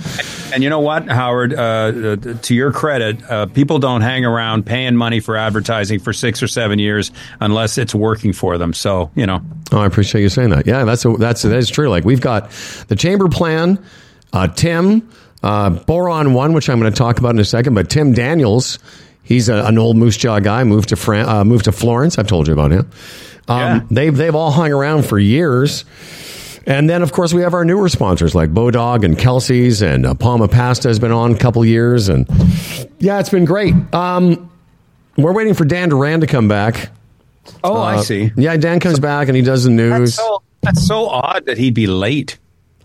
And you know what, Howard? Uh, uh, to your credit, uh, people don't hang around paying money for advertising for six or seven years unless it's working for them. So you know, Oh, I appreciate you saying that. Yeah, that's a, that's that is true. Like we've got the chamber plan, uh, Tim, uh, Boron one, which I'm going to talk about in a second. But Tim Daniels, he's a, an old Moose Jaw guy, moved to Fran- uh, moved to Florence. I've told you about him. Um, Yeah. They've they've all hung around for years. And then, of course, we have our newer sponsors like Bodog and Kelsey's, and uh, Palma Pasta has been on a couple years, and yeah, it's been great. Um, we're waiting for Dan Duran to come back. oh, I Uh, see. Yeah, Dan comes back and he does the That's news. so that's so odd that he'd be late.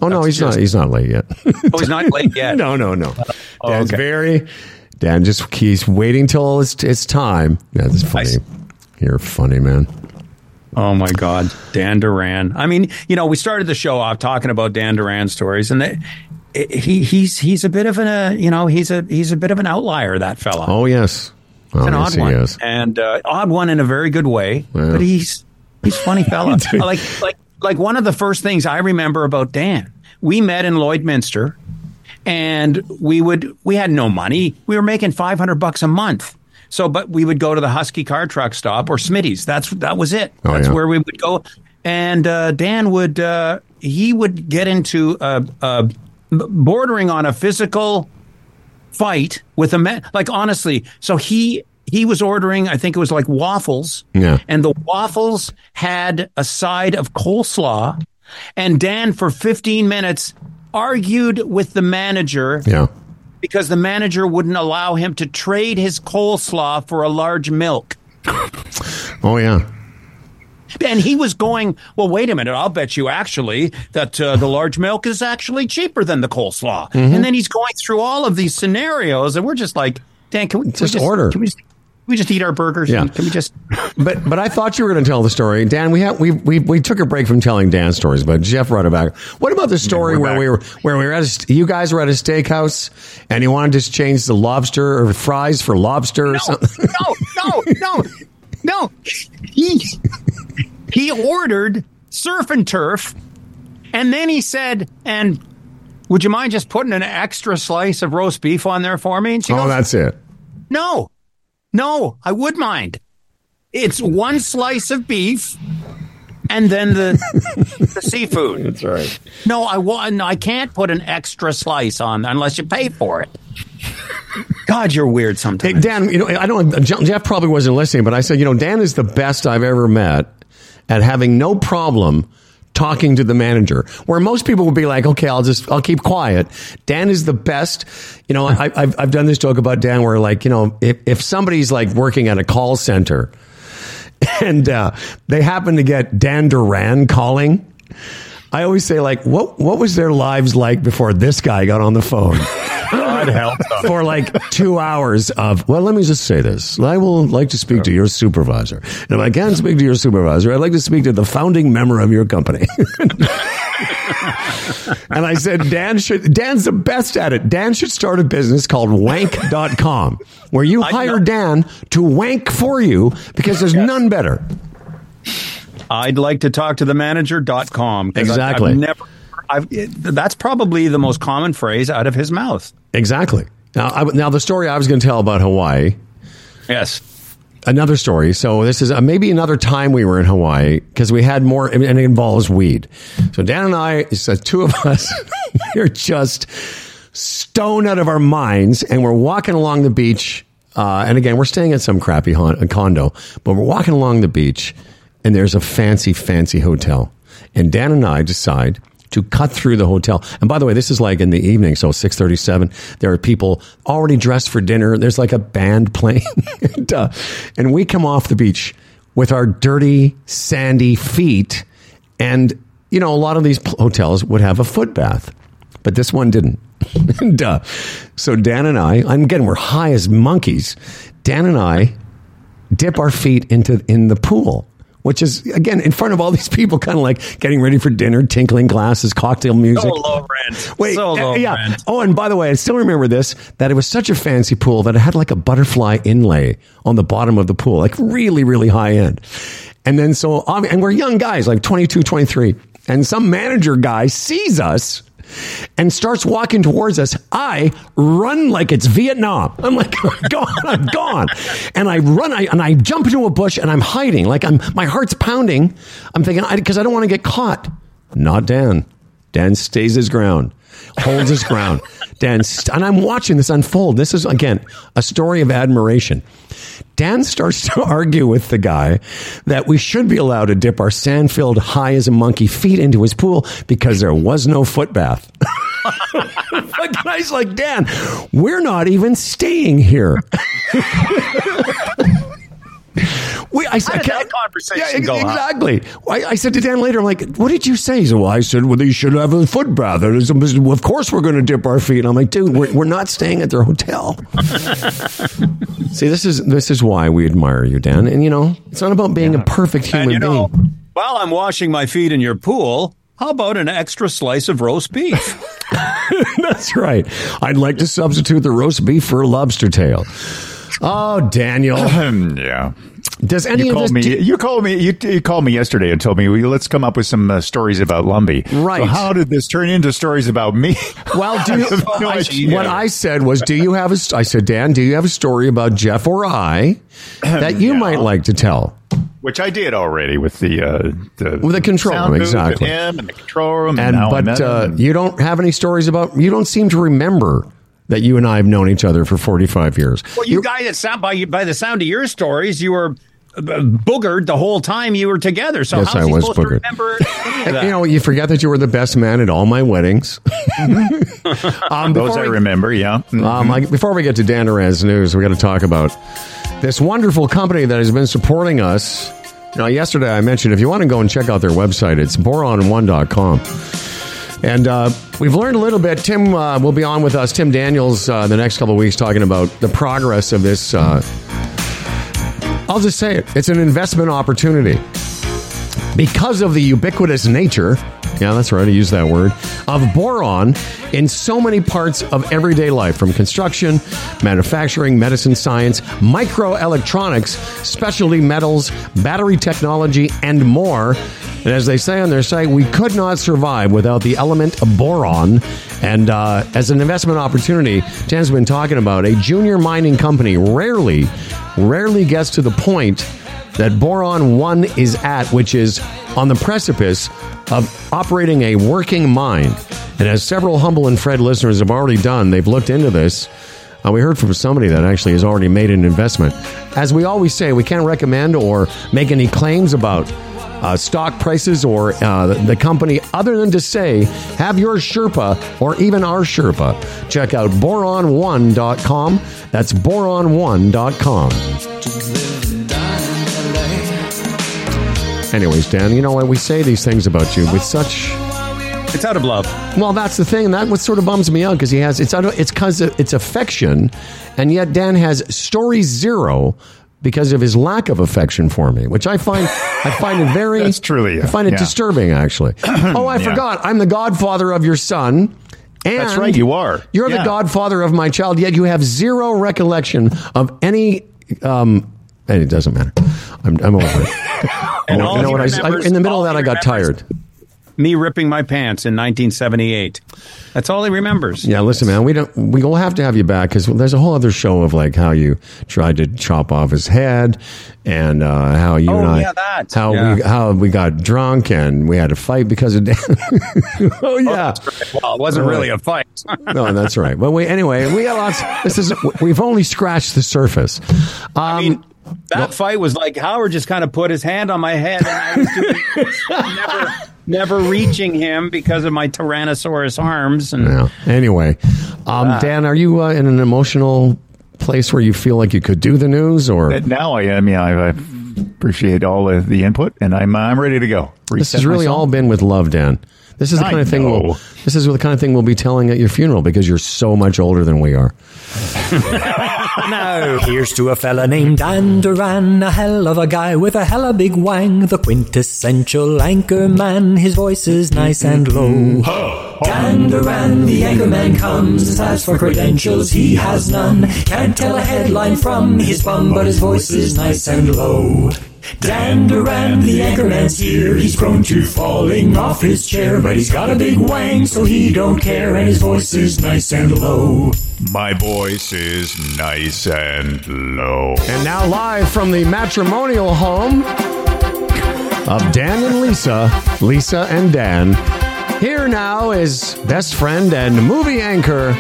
oh no, that's he's just- not. He's not late yet. Oh, he's not late yet. no, no, no. Oh, Dan's okay. very. Dan just he's waiting till it's it's time. Yeah, that's funny. You're funny, man. Oh my God, Dan Duran. I mean, you know, we started the show off talking about Dan Duran stories, and they, he he's he's a bit of an uh, you know he's a he's a bit of an outlier. That fella. Oh yes, It's an odd one, is. and uh, odd one in a very good way. Yeah. But he's he's funny fella. like like like one of the first things I remember about Dan. We met in Lloydminster, and we would we had no money. We were making five hundred bucks a month. So, but we would go to the Husky car truck stop or Smitty's. That's that was it. Oh, That's yeah. where we would go. And uh, Dan would uh, he would get into uh, uh, bordering on a physical fight with a man. Like honestly, so he he was ordering, I think it was like waffles. Yeah. And the waffles had a side of coleslaw. And Dan, for 15 minutes, argued with the manager Yeah. because the manager wouldn't allow him to trade his coleslaw for a large milk. Oh yeah. And he was going, well, wait a minute. I'll bet you actually that uh, the large milk is actually cheaper than the coleslaw. Mm-hmm. And then he's going through all of these scenarios, and we're just like, Dan, can we can we Just order. Can we just, we just eat our burgers? Yeah. and Can we just? But but I thought you were going to tell the story, Dan. We have we, we we took a break from telling Dan stories, but Jeff brought it back. What about the story we're where back. we were where we were at? A, you guys were at a steakhouse, and you wanted to change the lobster or fries for lobster or something. no, no, no, no. He he ordered surf and turf, and then he said, "And would you mind just putting an extra slice of roast beef on there for me?" And she Oh, goes, that's it. No, no, I would mind. It's one slice of beef and then the, the seafood. That's right. No, I want. I can't put an extra slice on unless you pay for it. God, you're weird Hey, sometimes. Dan, you know, I don't. Jeff probably wasn't listening, but I said, you know, Dan is the best I've ever met at having no problem talking to the manager. Where most people would be like, okay, I'll just, I'll keep quiet. Dan is the best. You know, I, I've, I've done this joke about Dan where, like, you know, if, if somebody's like working at a call center and uh, they happen to get Dan Duran calling. I always say, like, what what was their lives like before this guy got on the phone? God help them. for like two hours of, well, let me just say this. I will like to speak to your supervisor. And if I can't speak to your supervisor, I'd like to speak to the founding member of your company. and I said, Dan should, Dan's the best at it. Dan should start a business called wank.com where you hire Dan to wank for you because there's none better. I'd like to talk to the manager.com. 'cause I- Exactly. I've never. I've, that's probably the most common phrase out of his mouth. Exactly. Now, I, now the story I was going to tell about Hawaii Yes. another story. So this is uh, maybe another time we were in Hawaii because we had more, and it involves weed. So Dan and I, it's the two of us, we're just stoned out of our minds, and we're walking along the beach. Uh, and again, we're staying at some crappy hon- condo, but we're walking along the beach, and there's a fancy, fancy hotel. And Dan and I decide to cut through the hotel. And by the way, this is like in the evening, so 637. There are people already dressed for dinner. There's like a band playing. and, uh, and we come off the beach with our dirty, sandy feet. And, you know, a lot of these hotels would have a foot bath, but this one didn't. and, uh, so Dan and I, I'm again, we're high as monkeys. Dan and I dip our feet into in the pool, which is again in front of all these people, kind of like getting ready for dinner, tinkling glasses, cocktail music. So low rent. Wait, so uh, low yeah. rent. Oh, and by the way, I still remember this that it was such a fancy pool that it had like a butterfly inlay on the bottom of the pool, like really, really high end. And then so, and we're young guys, like 22, 23. And some manager guy sees us and starts walking towards us. I run like it's Vietnam. I'm like, I'm gone, I'm gone. And I run, I, and I jump into a bush and I'm hiding. Like I'm, my heart's pounding. I'm thinking, because I, don't want to get caught. Not Dan. Dan stays his ground, holds his ground. Dan, and I'm watching this unfold. This is, again, a story of admiration. Dan starts to argue with the guy that we should be allowed to dip our sand filled, high as a monkey feet into his pool because there was no foot bath. the guy's like, Dan, we're not even staying here. We, I said, that conversation yeah, go. Exactly. I, I said to Dan later, I'm like, what did you say? He said, well, I said, well, they should have a foot bath. And Of course we're going to dip our feet. I'm like, dude, we're, we're not staying at their hotel. See, this is this is why we admire you, Dan. And you know, it's not about being a perfect human And you know, being. while I'm washing my feet in your pool, how about an extra slice of roast beef? That's right. I'd like to substitute the roast beef for a lobster tail. Oh, Daniel. yeah. Does any You of called this me. you called me. You, you called me yesterday and told me, well, "Let's come up with some uh, stories about Lumby." Right. So how did this turn into stories about me? Well, do you, no I- what I said was, do you have a? I said, Dan, do you have a story about Jeff or I that you Yeah. might like to tell? Which I did already with the uh, the With the control room, exactly. and him and the control room, and, And but uh, you don't have any stories about. You don't seem to remember that you and I have known each other for 45 years. Well, you guys, it sound by by the sound of your stories, you were uh, boogered the whole time you were together. So Yes, how's I was boogered. to remember any of that? You know, you forget that you were the best man at all my weddings. um, Those I we- remember, yeah. Um, I, before we get to Dan Duran's news, we got to talk about this wonderful company that has been supporting us. Now, yesterday I mentioned if you want to go and check out their website, it's boron1.com. And uh, we've learned a little bit. Tim uh, will be on with us, Tim Daniels, uh, the next couple of weeks, talking about the progress of this. Uh, I'll just say it it's an investment opportunity because of the ubiquitous nature, yeah, that's right, I use that word, of boron in so many parts of everyday life, from construction, manufacturing, medicine science, microelectronics, specialty metals, battery technology, and more. And as they say on their site, we could not survive without the element of boron. And uh, as an investment opportunity, Dan's been talking about a junior mining company rarely, rarely gets to the point that Boron 1 is at, which is on the precipice of operating a working mine. And as several Humble and Fred listeners have already done, they've looked into this. Uh, we heard from somebody that actually has already made an investment. As we always say, we can't recommend or make any claims about uh, stock prices or uh, the, company other than to say have your Sherpa or even our Sherpa. Check out boron1.com. That's boron1.com. Anyways, Dan, you know why We say these things about you with such. It's out of love. Well, that's the thing. That what sort of bums me out because he has it's out of- it's because it's affection, and yet Dan has story zero because of his lack of affection for me, which I find I find it very That's truly, I find it yeah. disturbing actually. oh, I Yeah. forgot. I'm the godfather of your son. And That's right, you are. You're the godfather of my child, yet you have zero recollection of any. Um, and it doesn't matter. I'm, I'm over it. And Oh, you know what? I, I, in the middle of that, I got tired. Me ripping my pants in 1978. That's all he remembers. Yeah, listen, man, we don't. We will have to have you back because there's a whole other show of like how you tried to chop off his head, and uh, how you Oh, and I, yeah, how Yeah. we how we got drunk and we had to fight because of Dan. oh yeah, Well, it wasn't really a fight. no, that's right. But we anyway, we got lots. This is we've only scratched the surface. Um, I mean, that fight was like Howard just kind of put his hand on my head, and I was doing, never, never reaching him because of my Tyrannosaurus arms. And yeah. Anyway, um, Dan, are you uh, in an emotional place where you feel like you could do the news, or Uh, Now I am. Yeah, I, I appreciate all of the input, and I'm I'm ready to go. This has really myself. all been with love, Dan. This is the I kind of thing we'll, this is the kind of thing we'll be telling at your funeral because you're so much older than we are. Now, here's to a fella named Dan Duran, a hell of a guy with a hella big wang, the quintessential anchor man. His voice is nice and low. Dan Duran, the anchor man comes. As for credentials, he has none. Can't tell a headline from his bum, but his voice is nice and low. Dan Duran, the anchorman's here. He's prone to falling off his chair, but he's got a big wang, so he don't care, and his voice is nice and low. My voice is nice and low. And now live from the matrimonial home of Dan and Lisa, Lisa and Dan. Here now is best friend and movie anchor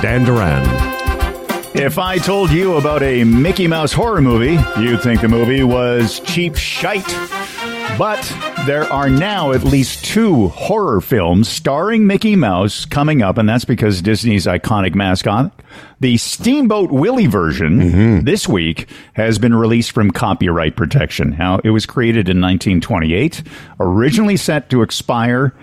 Dan Duran. If I told you about a Mickey Mouse horror movie, you'd think the movie was cheap shite. But there are now at least two horror films starring Mickey Mouse coming up, and that's because Disney's iconic mascot. The Steamboat Willie version mm-hmm. this week has been released from copyright protection. Now, it was created in 1928, originally set to expire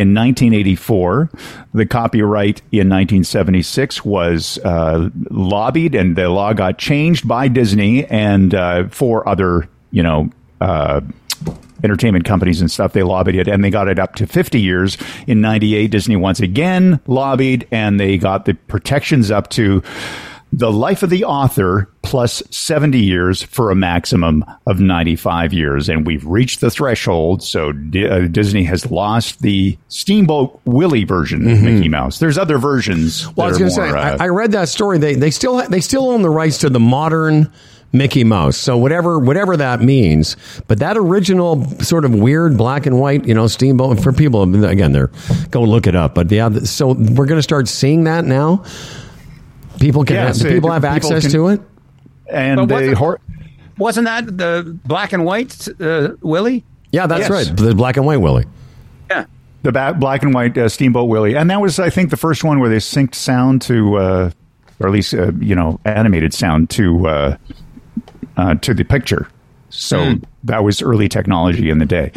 in 1984. The copyright in 1976 was uh, lobbied, and the law got changed by Disney and uh, four other, you know, uh, entertainment companies and stuff. They lobbied it, and they got it up to 50 years. In 98, Disney once again lobbied, and they got the protections up to the life of the author plus 70 years for a maximum of 95 years. And we've reached the threshold. So D- uh, Disney has lost the Steamboat Willie version of Mickey Mouse. There's other versions. Well, I was going to say, uh, I, I read that story. They they still they still own the rights to the modern Mickey Mouse. So whatever whatever that means, but that original sort of weird black and white, you know, steamboat for people again, they're go look it up. But yeah, so we're going to start seeing that now. People can Yes, have, it- people have people access can- to it. And But the wasn't- hor- Wasn't that the black and white uh, Willie? Yeah, that's Yes. right. The black and white Willie. Yeah. the ba- black and white uh, Steamboat Willie, and that was, I think, the first one where they synced sound to, uh, or at least uh, you know, animated sound to uh, uh, to the picture. So that was early technology in the day.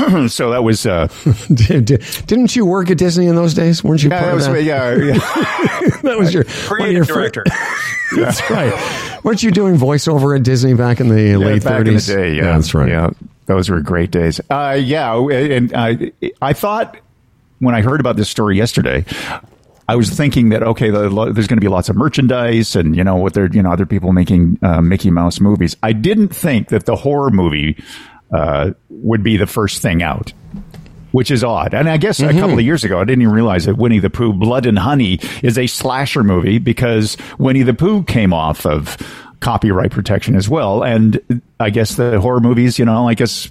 so that was, uh, Did- did- Didn't you work at Disney in those days? Weren't you yeah, part that was, of that? yeah, yeah. that was your Creative director. That's right. Weren't you doing voiceover at Disney back in the late thirties? the. Yeah, that's right. Yeah, those were great days. Uh, yeah, and uh, I thought when I heard about this story yesterday. I was thinking that okay, there's going to be lots of merchandise, and you know what they're you know other people making uh, Mickey Mouse movies. I didn't think that the horror movie uh, would be the first thing out, which is odd. And I guess a couple of years ago, I didn't even realize that Winnie the Pooh: Blood and Honey is a slasher movie because Winnie the Pooh came off of copyright protection as well. And I guess the horror movies, you know, I guess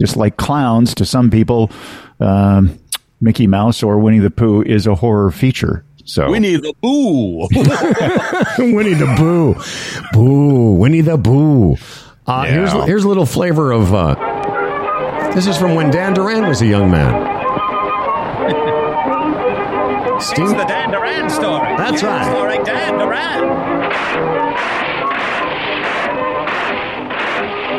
just like clowns to some people, um, Mickey Mouse or Winnie the Pooh is a horror feature. So Winnie the Pooh. Winnie the Boo, Boo, Winnie the Boo. Uh, Yeah. Here's here's a little flavor of. Uh, this is from when Dan Duran was a young man. Steam- It's the Dan Duran story. That's right. Starring Dan Duran.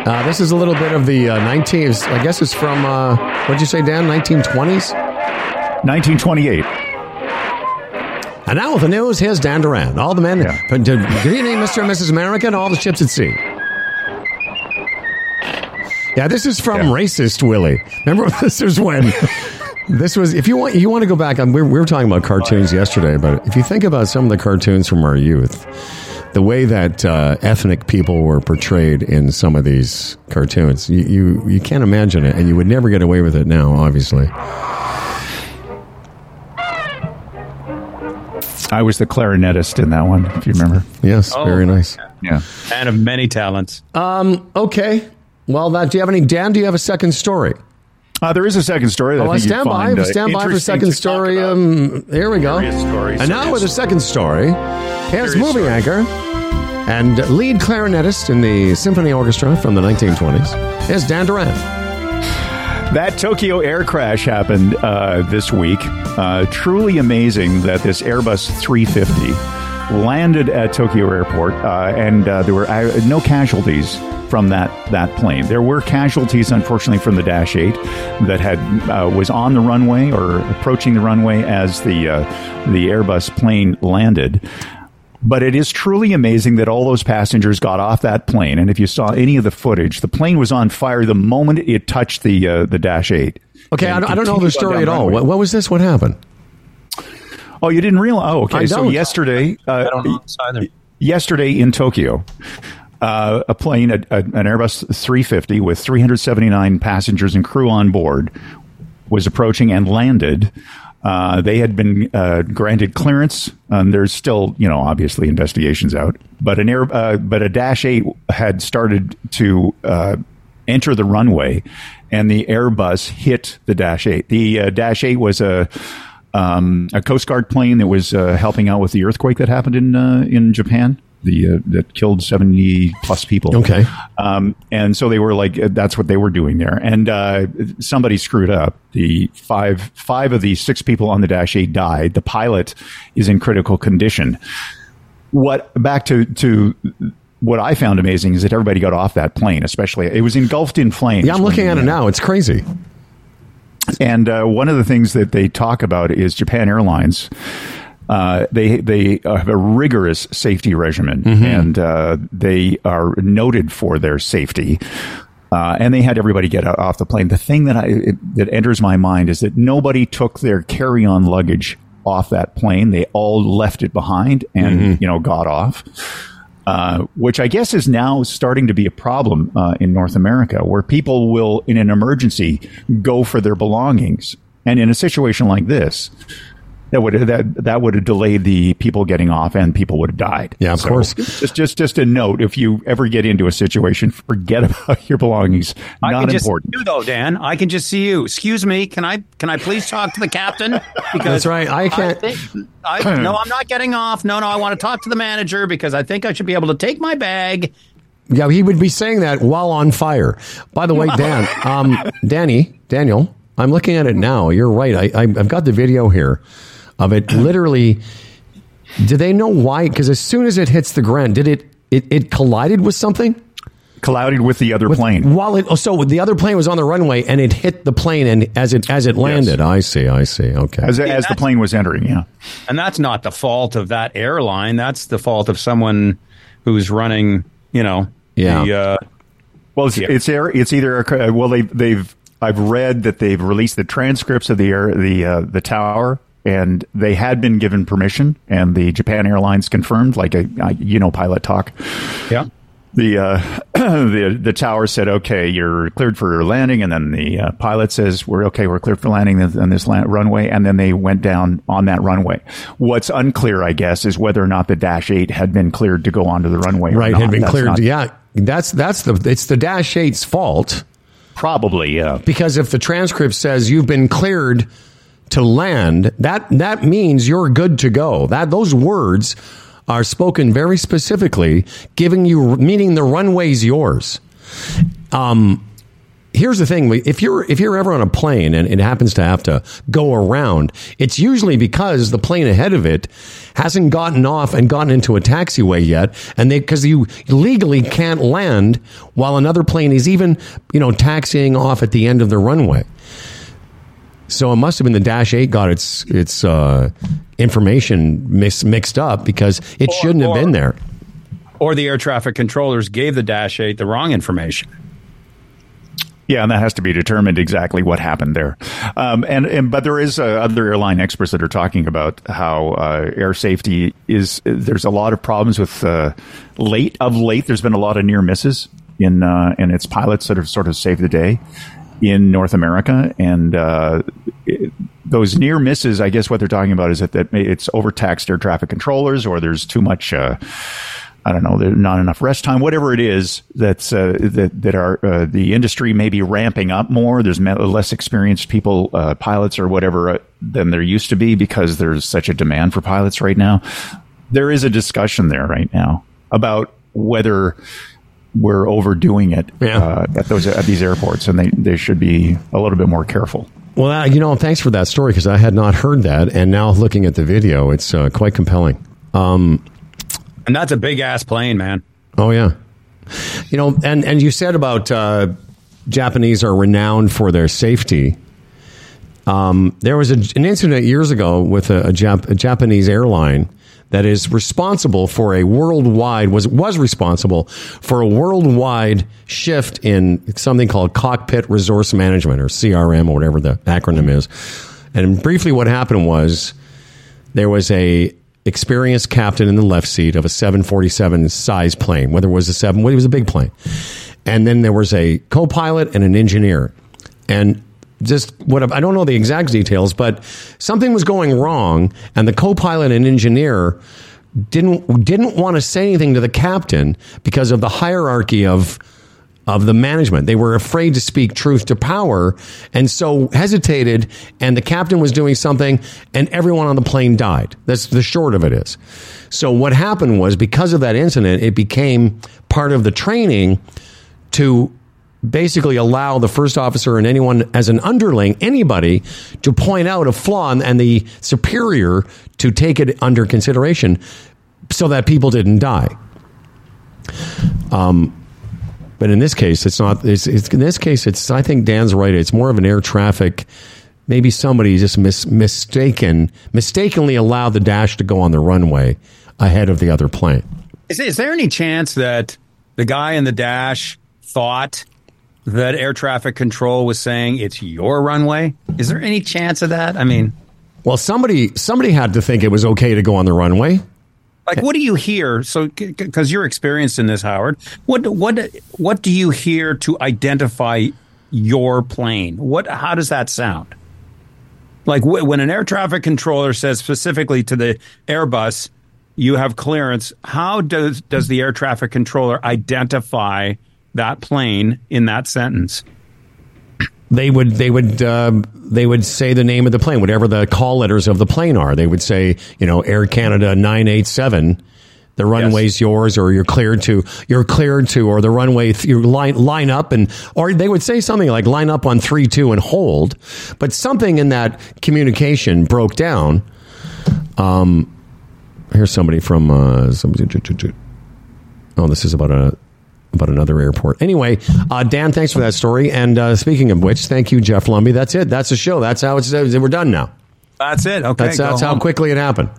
Uh, this is a little bit of the uh, 19th. I guess it's from, uh, what'd you say, Dan? 1920s? 1928. And now with the news, here's Dan Duran. All the men. Yeah. Good evening, Mr. and Mrs. America, and all the ships at sea. Yeah, this is from Yeah. Racist Willie. Remember, this is when. This was if you want you want to go back. We were, we were talking about cartoons yesterday, but if you think about some of the cartoons from our youth, the way that uh, ethnic people were portrayed in some of these cartoons, you, you you can't imagine it, and you would never get away with it now. Obviously, I was the clarinetist in that one, if you remember. yes, Oh. very nice. Yeah. And of many talents. Um, Okay, well, that, do you have any Dan? Do you have a second story? Uh, there is a second story. That Oh, I I think stand by. find, uh, stand by for second story. Um, here we go. Story, and now with the second story, here's movie story. anchor and lead clarinetist in the symphony orchestra from the 1920s. Here's Dan Duran. That Tokyo air crash happened uh, this week. Uh, truly amazing that this Airbus 350 landed at Tokyo Airport, uh, and uh, there were uh, no casualties from that that plane. There were casualties, unfortunately, from the Dash 8 that had uh, was on the runway or approaching the runway as the uh, the Airbus plane landed. But it is truly amazing that all those passengers got off that plane. And if you saw any of the footage, the plane was on fire the moment it touched the uh, the Dash 8. Okay, I don't, I don't know the story at all. What, what was this? What happened? Oh, you didn't realize? Oh, okay. I So don't. yesterday, uh, I don't know yesterday in Tokyo, uh, a plane, a, a, an Airbus 350 with 379 passengers and crew on board, was approaching and landed. Uh, they had been uh, granted clearance. Um, there's still, you know, obviously investigations out, but an air, uh, but a Dash Eight had started to uh, enter the runway, and the Airbus hit the Dash Eight. The uh, Dash Eight was a um, a Coast Guard plane that was uh, helping out with the earthquake that happened in in Japan. The uh, that killed seventy plus people. Okay. um, and so they were like, uh, that's what they were doing there. And uh, somebody screwed up. The five five of the six people on the Dash Eight died. The pilot is in critical condition. What back to to what I found amazing is that everybody got off that plane, especially it was engulfed in flames. Yeah, I'm looking at it now. It's crazy. and uh, one of the things that they talk about is Japan Airlines. Uh, they they uh, have a rigorous safety regimen, and uh, they are noted for their safety. Uh, and they had everybody get out, off the plane. The thing that I it, that enters my mind is that nobody took their carry on luggage off that plane. They all left it behind and you know got off. Uh, which I guess is now starting to be a problem uh, in North America, where people will, in an emergency, go for their belongings. And in a situation like this, that would that that would have delayed the people getting off and people would have died. Yeah, of So, course. Just just just a note: if you ever get into a situation, forget about your belongings. I Not can just important. see you though, Dan. I can just see you. Excuse me. Can I can I please talk to the captain? Because That's right. I can't- think, I, no, I'm not getting off. No, no. I want to talk to the manager because I think I should be able to take my bag. Yeah, he would be saying that while on fire. By the way, Dan, um, Danny, Daniel, I'm looking at it now. You're right. I, I, I've got the video here of it. Literally, do they know why? Because as soon as it hits the ground, did it it, it collided with something? Collided with the other With- plane. While it, oh, so the other plane was on the runway and it hit the plane and as it as it landed. I see. I see. Okay. As, as the plane was entering, yeah. And that's not the fault of that airline. That's the fault of someone who's running. You know. Yeah. The, uh, Well, it's Yeah. it's, air, it's either a, well they they've I've read that they've released the transcripts of the air the uh, the tower and they had been given permission and the Japan Airlines confirmed like a, a you know pilot talk. yeah. The uh, the the tower said okay you're cleared for landing and then the uh, pilot says we're okay we're cleared for landing on this land, runway and then they went down on that runway. What's unclear I guess is whether or not the Dash 8 had been cleared to go onto the runway. or right. Had been That's cleared. not- yeah. That's that's the it's the Dash 8's fault. Probably yeah. because if the transcript says you've been cleared to land, that that means you're good to go. That those words are spoken very specifically, giving you meaning the runway's yours. Um, here's the thing: if you're if you're ever on a plane and it happens to have to go around, it's usually because the plane ahead of it hasn't gotten off and gotten into a taxiway yet, and they because you legally can't land while another plane is even you know taxiing off at the end of the runway. So it must have been the Dash Eight got its its uh, information mix, mixed up because it shouldn't have or- been there. Or the air traffic controllers gave the Dash 8 the wrong information. Yeah, and that has to be determined exactly what happened there. Um, and, and but there is uh, other airline experts that are talking about how uh, air safety is. There's a lot of problems with uh, late of late. There's been a lot of near misses in uh, and it's pilots that have sort of saved the day in North America, and uh, it, those near misses. I guess what they're talking about is that, that it's overtaxed air traffic controllers, or there's too much. Uh, I don't know, there's not enough rest time, whatever it is that's uh, that that are uh, the industry may be ramping up more. There's less experienced people, uh, pilots or whatever, uh, than there used to be because there's such a demand for pilots right now. There is a discussion there right now about whether we're overdoing it Yeah. uh, at those at these airports, and they they should be a little bit more careful. Well, uh, you know, thanks for that story because I had not heard that, and now looking at the video, it's uh, quite compelling. Um, And that's a big ass plane, man. oh yeah, you know, and and you said about uh, Japanese are renowned for their safety. Um, there was a, an incident years ago with a, a, Jap- a Japanese airline that is responsible for a worldwide was was responsible for a worldwide shift in something called cockpit resource management or CRM or whatever the acronym is. And briefly, what happened was there was a experienced captain in the left seat of a 747 size plane, whether it was a seven, well, it was a big plane, and then there was a co-pilot and an engineer, and just what I don't know the exact details, but something was going wrong, and the co-pilot and engineer didn't didn't want to say anything to the captain because of the hierarchy of of the management. They were afraid to speak truth to power and so hesitated and the captain was doing something and everyone on the plane died. That's the short of it is. So what happened was because of that incident it became part of the training to basically allow the first officer and anyone as an underling anybody to point out a flaw and- the superior to take it under consideration so that people didn't die. Um, but in this case, it's not. It's, it's in this case, it's. I think Dan's right. It's more of an air traffic. Maybe somebody just mis, mistaken, mistakenly allowed the dash to go on the runway ahead of the other plane. Is, is there any chance that the guy in the dash thought that air traffic control was saying it's your runway? Is there any chance of that? I mean, Well, somebody somebody had to think it was okay to go on the runway. like, what do you hear? So, because you're experienced in this, Howard, what what what do you hear to identify your plane? What how does that sound? Like w- when an air traffic controller says specifically to the Airbus, you have clearance. How does does the air traffic controller identify that plane in that sentence? They would they would uh, they would say the name of the plane, whatever the call letters of the plane are. They would say, you know, Air Canada nine eight seven. The runway's yours, or you're cleared to. You're cleared to, or the runway. Th- you line line up, and or they would say something like line up on three two and hold. But something in that communication broke down. Um, here's somebody from. Uh, somebody, oh, this is about a about another airport. Anyway, uh, Dan, thanks for that story. And uh, speaking of which, thank you, Jeff Lumby. That's it. That's the show. That's how it's. We're done now. That's it. Okay, That's that's how quickly it happened.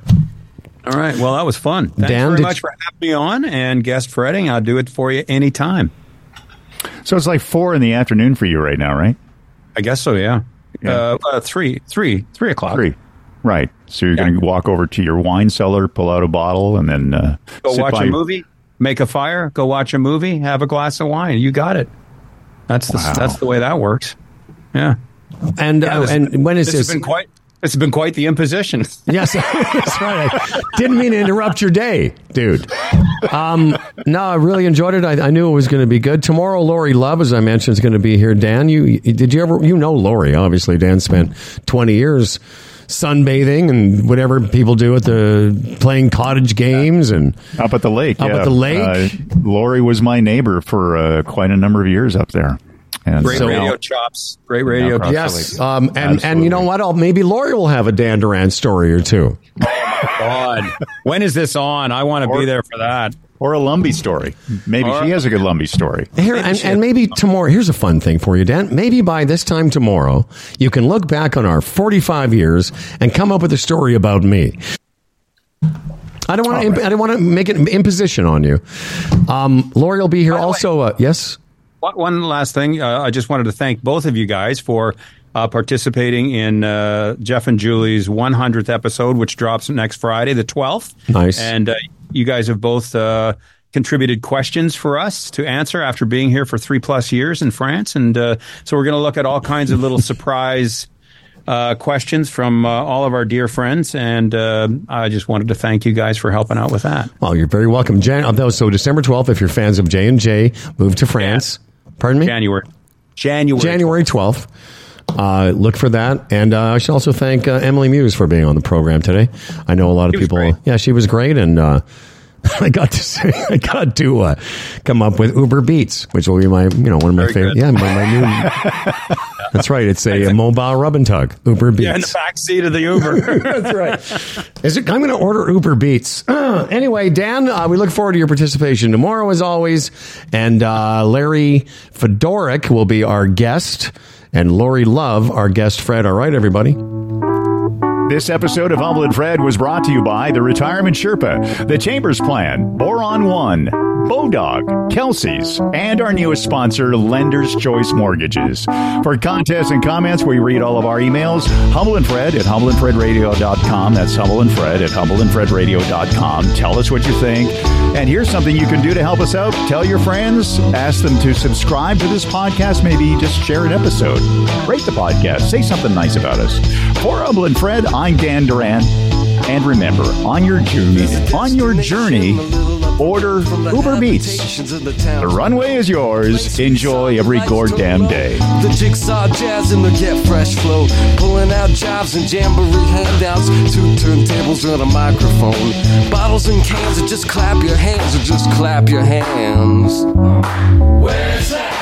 All right. Well, that was fun. Thanks Dan, very did much you- for having me on and guest fretting. I'll do it for you anytime. So it's like four in the afternoon for you right now, right? I guess so. Yeah. Yeah. Uh, uh, three, three, three o'clock. Three. Right. So you're going to walk over to your wine cellar, pull out a bottle, and then uh, Go sit watch by- a movie, make a fire, go watch a movie, have a glass of wine. You got it. That's the Wow. that's the way that works. Yeah. And Yeah, uh, and when is this? this? Quite. This has been quite the imposition. Yes, that's right. I didn't mean to interrupt your day, dude. Um, no, I really enjoyed it. I, I knew it was going to be good. Tomorrow, Lori Love, as I mentioned, is going to be here. Dan, you you- did you ever? You know Lori, obviously. Dan spent twenty years sunbathing and whatever people do at the playing cottage games and up at the lake. Up yeah. at the lake? Uh, Lori was my neighbor for uh, quite a number of years up there. And Great so- radio chops. Great radio. across the yes, um, and and you know what? I'll, maybe Lori will have a Dan Duran story or two. Oh, my God, when is this on? I want to be there for that. Or a Lumby story. Maybe Or- she has a good Lumby story. Here and, and maybe tomorrow. Here's a fun thing for you, Dan. Maybe by this time tomorrow, you can look back on our 45 years and come up with a story about me. I don't want to. All right. I don't want to make an imposition on you. Um, Lori will be here. By way- Also, uh, yes. One- One last thing. Uh, I just wanted to thank both of you guys for uh, participating in uh, Jeff and Julie's 100th episode, which drops next Friday, the 12th. Nice. And uh, you guys have both uh, contributed questions for us to answer after being here for three plus years in France. And uh, so we're going to look at all kinds of little surprise. Uh, questions from uh, all of our dear friends, and uh, I just wanted to thank you guys for helping out with that. Well, you're very welcome. Jan- uh, so December 12th, if you're fans of J and J, move to France. Pardon me. January, January, January 12th. Uh, look for that. And uh, I should also thank uh, Emily Muse for being on the program today. I know a lot of people. great. Yeah, she was great. And uh, I got to say, I got to uh, come up with Uber Beats, which will be my, you know, one of my Very favorite. good. Yeah, my, my new. That's right. It's a, mobile rub and tug. Uber Beats. Yeah, in the back seat of the Uber. That's right. Is it? I'm going to order Uber Beats. anyway, Dan, uh, we look forward to your participation tomorrow, as always. And uh, Larry Fedoruk will be our guest, and Lori Love, our guest. Fred. All right, everybody. This episode of Humble and Fred was brought to you by the Retirement Sherpa, the Chambers Plan, Boron One, Bodog, Kelsey's, and our newest sponsor, Lender's Choice Mortgages. For contests and comments, we read all of our emails. Humble and Fred at humbleandfredradio.com. That's Humble and Fred at humbleandfredradio.com. Tell us what you think. And here's something you can do to help us out. Tell your friends, ask them to subscribe to this podcast, maybe just share an episode. Rate the podcast, say something nice about us. For Humble and Fred, I'm Dan Duran. And remember, on your journey, on your journey, order Uber Beats. The runway is yours. Enjoy every goddamn day. The jigsaw jazz and the get fresh flow. Pulling out jobs and jamboree handouts. Two turntables and a microphone. Bottles and cans, or just clap your hands, or just clap your hands. Where's that?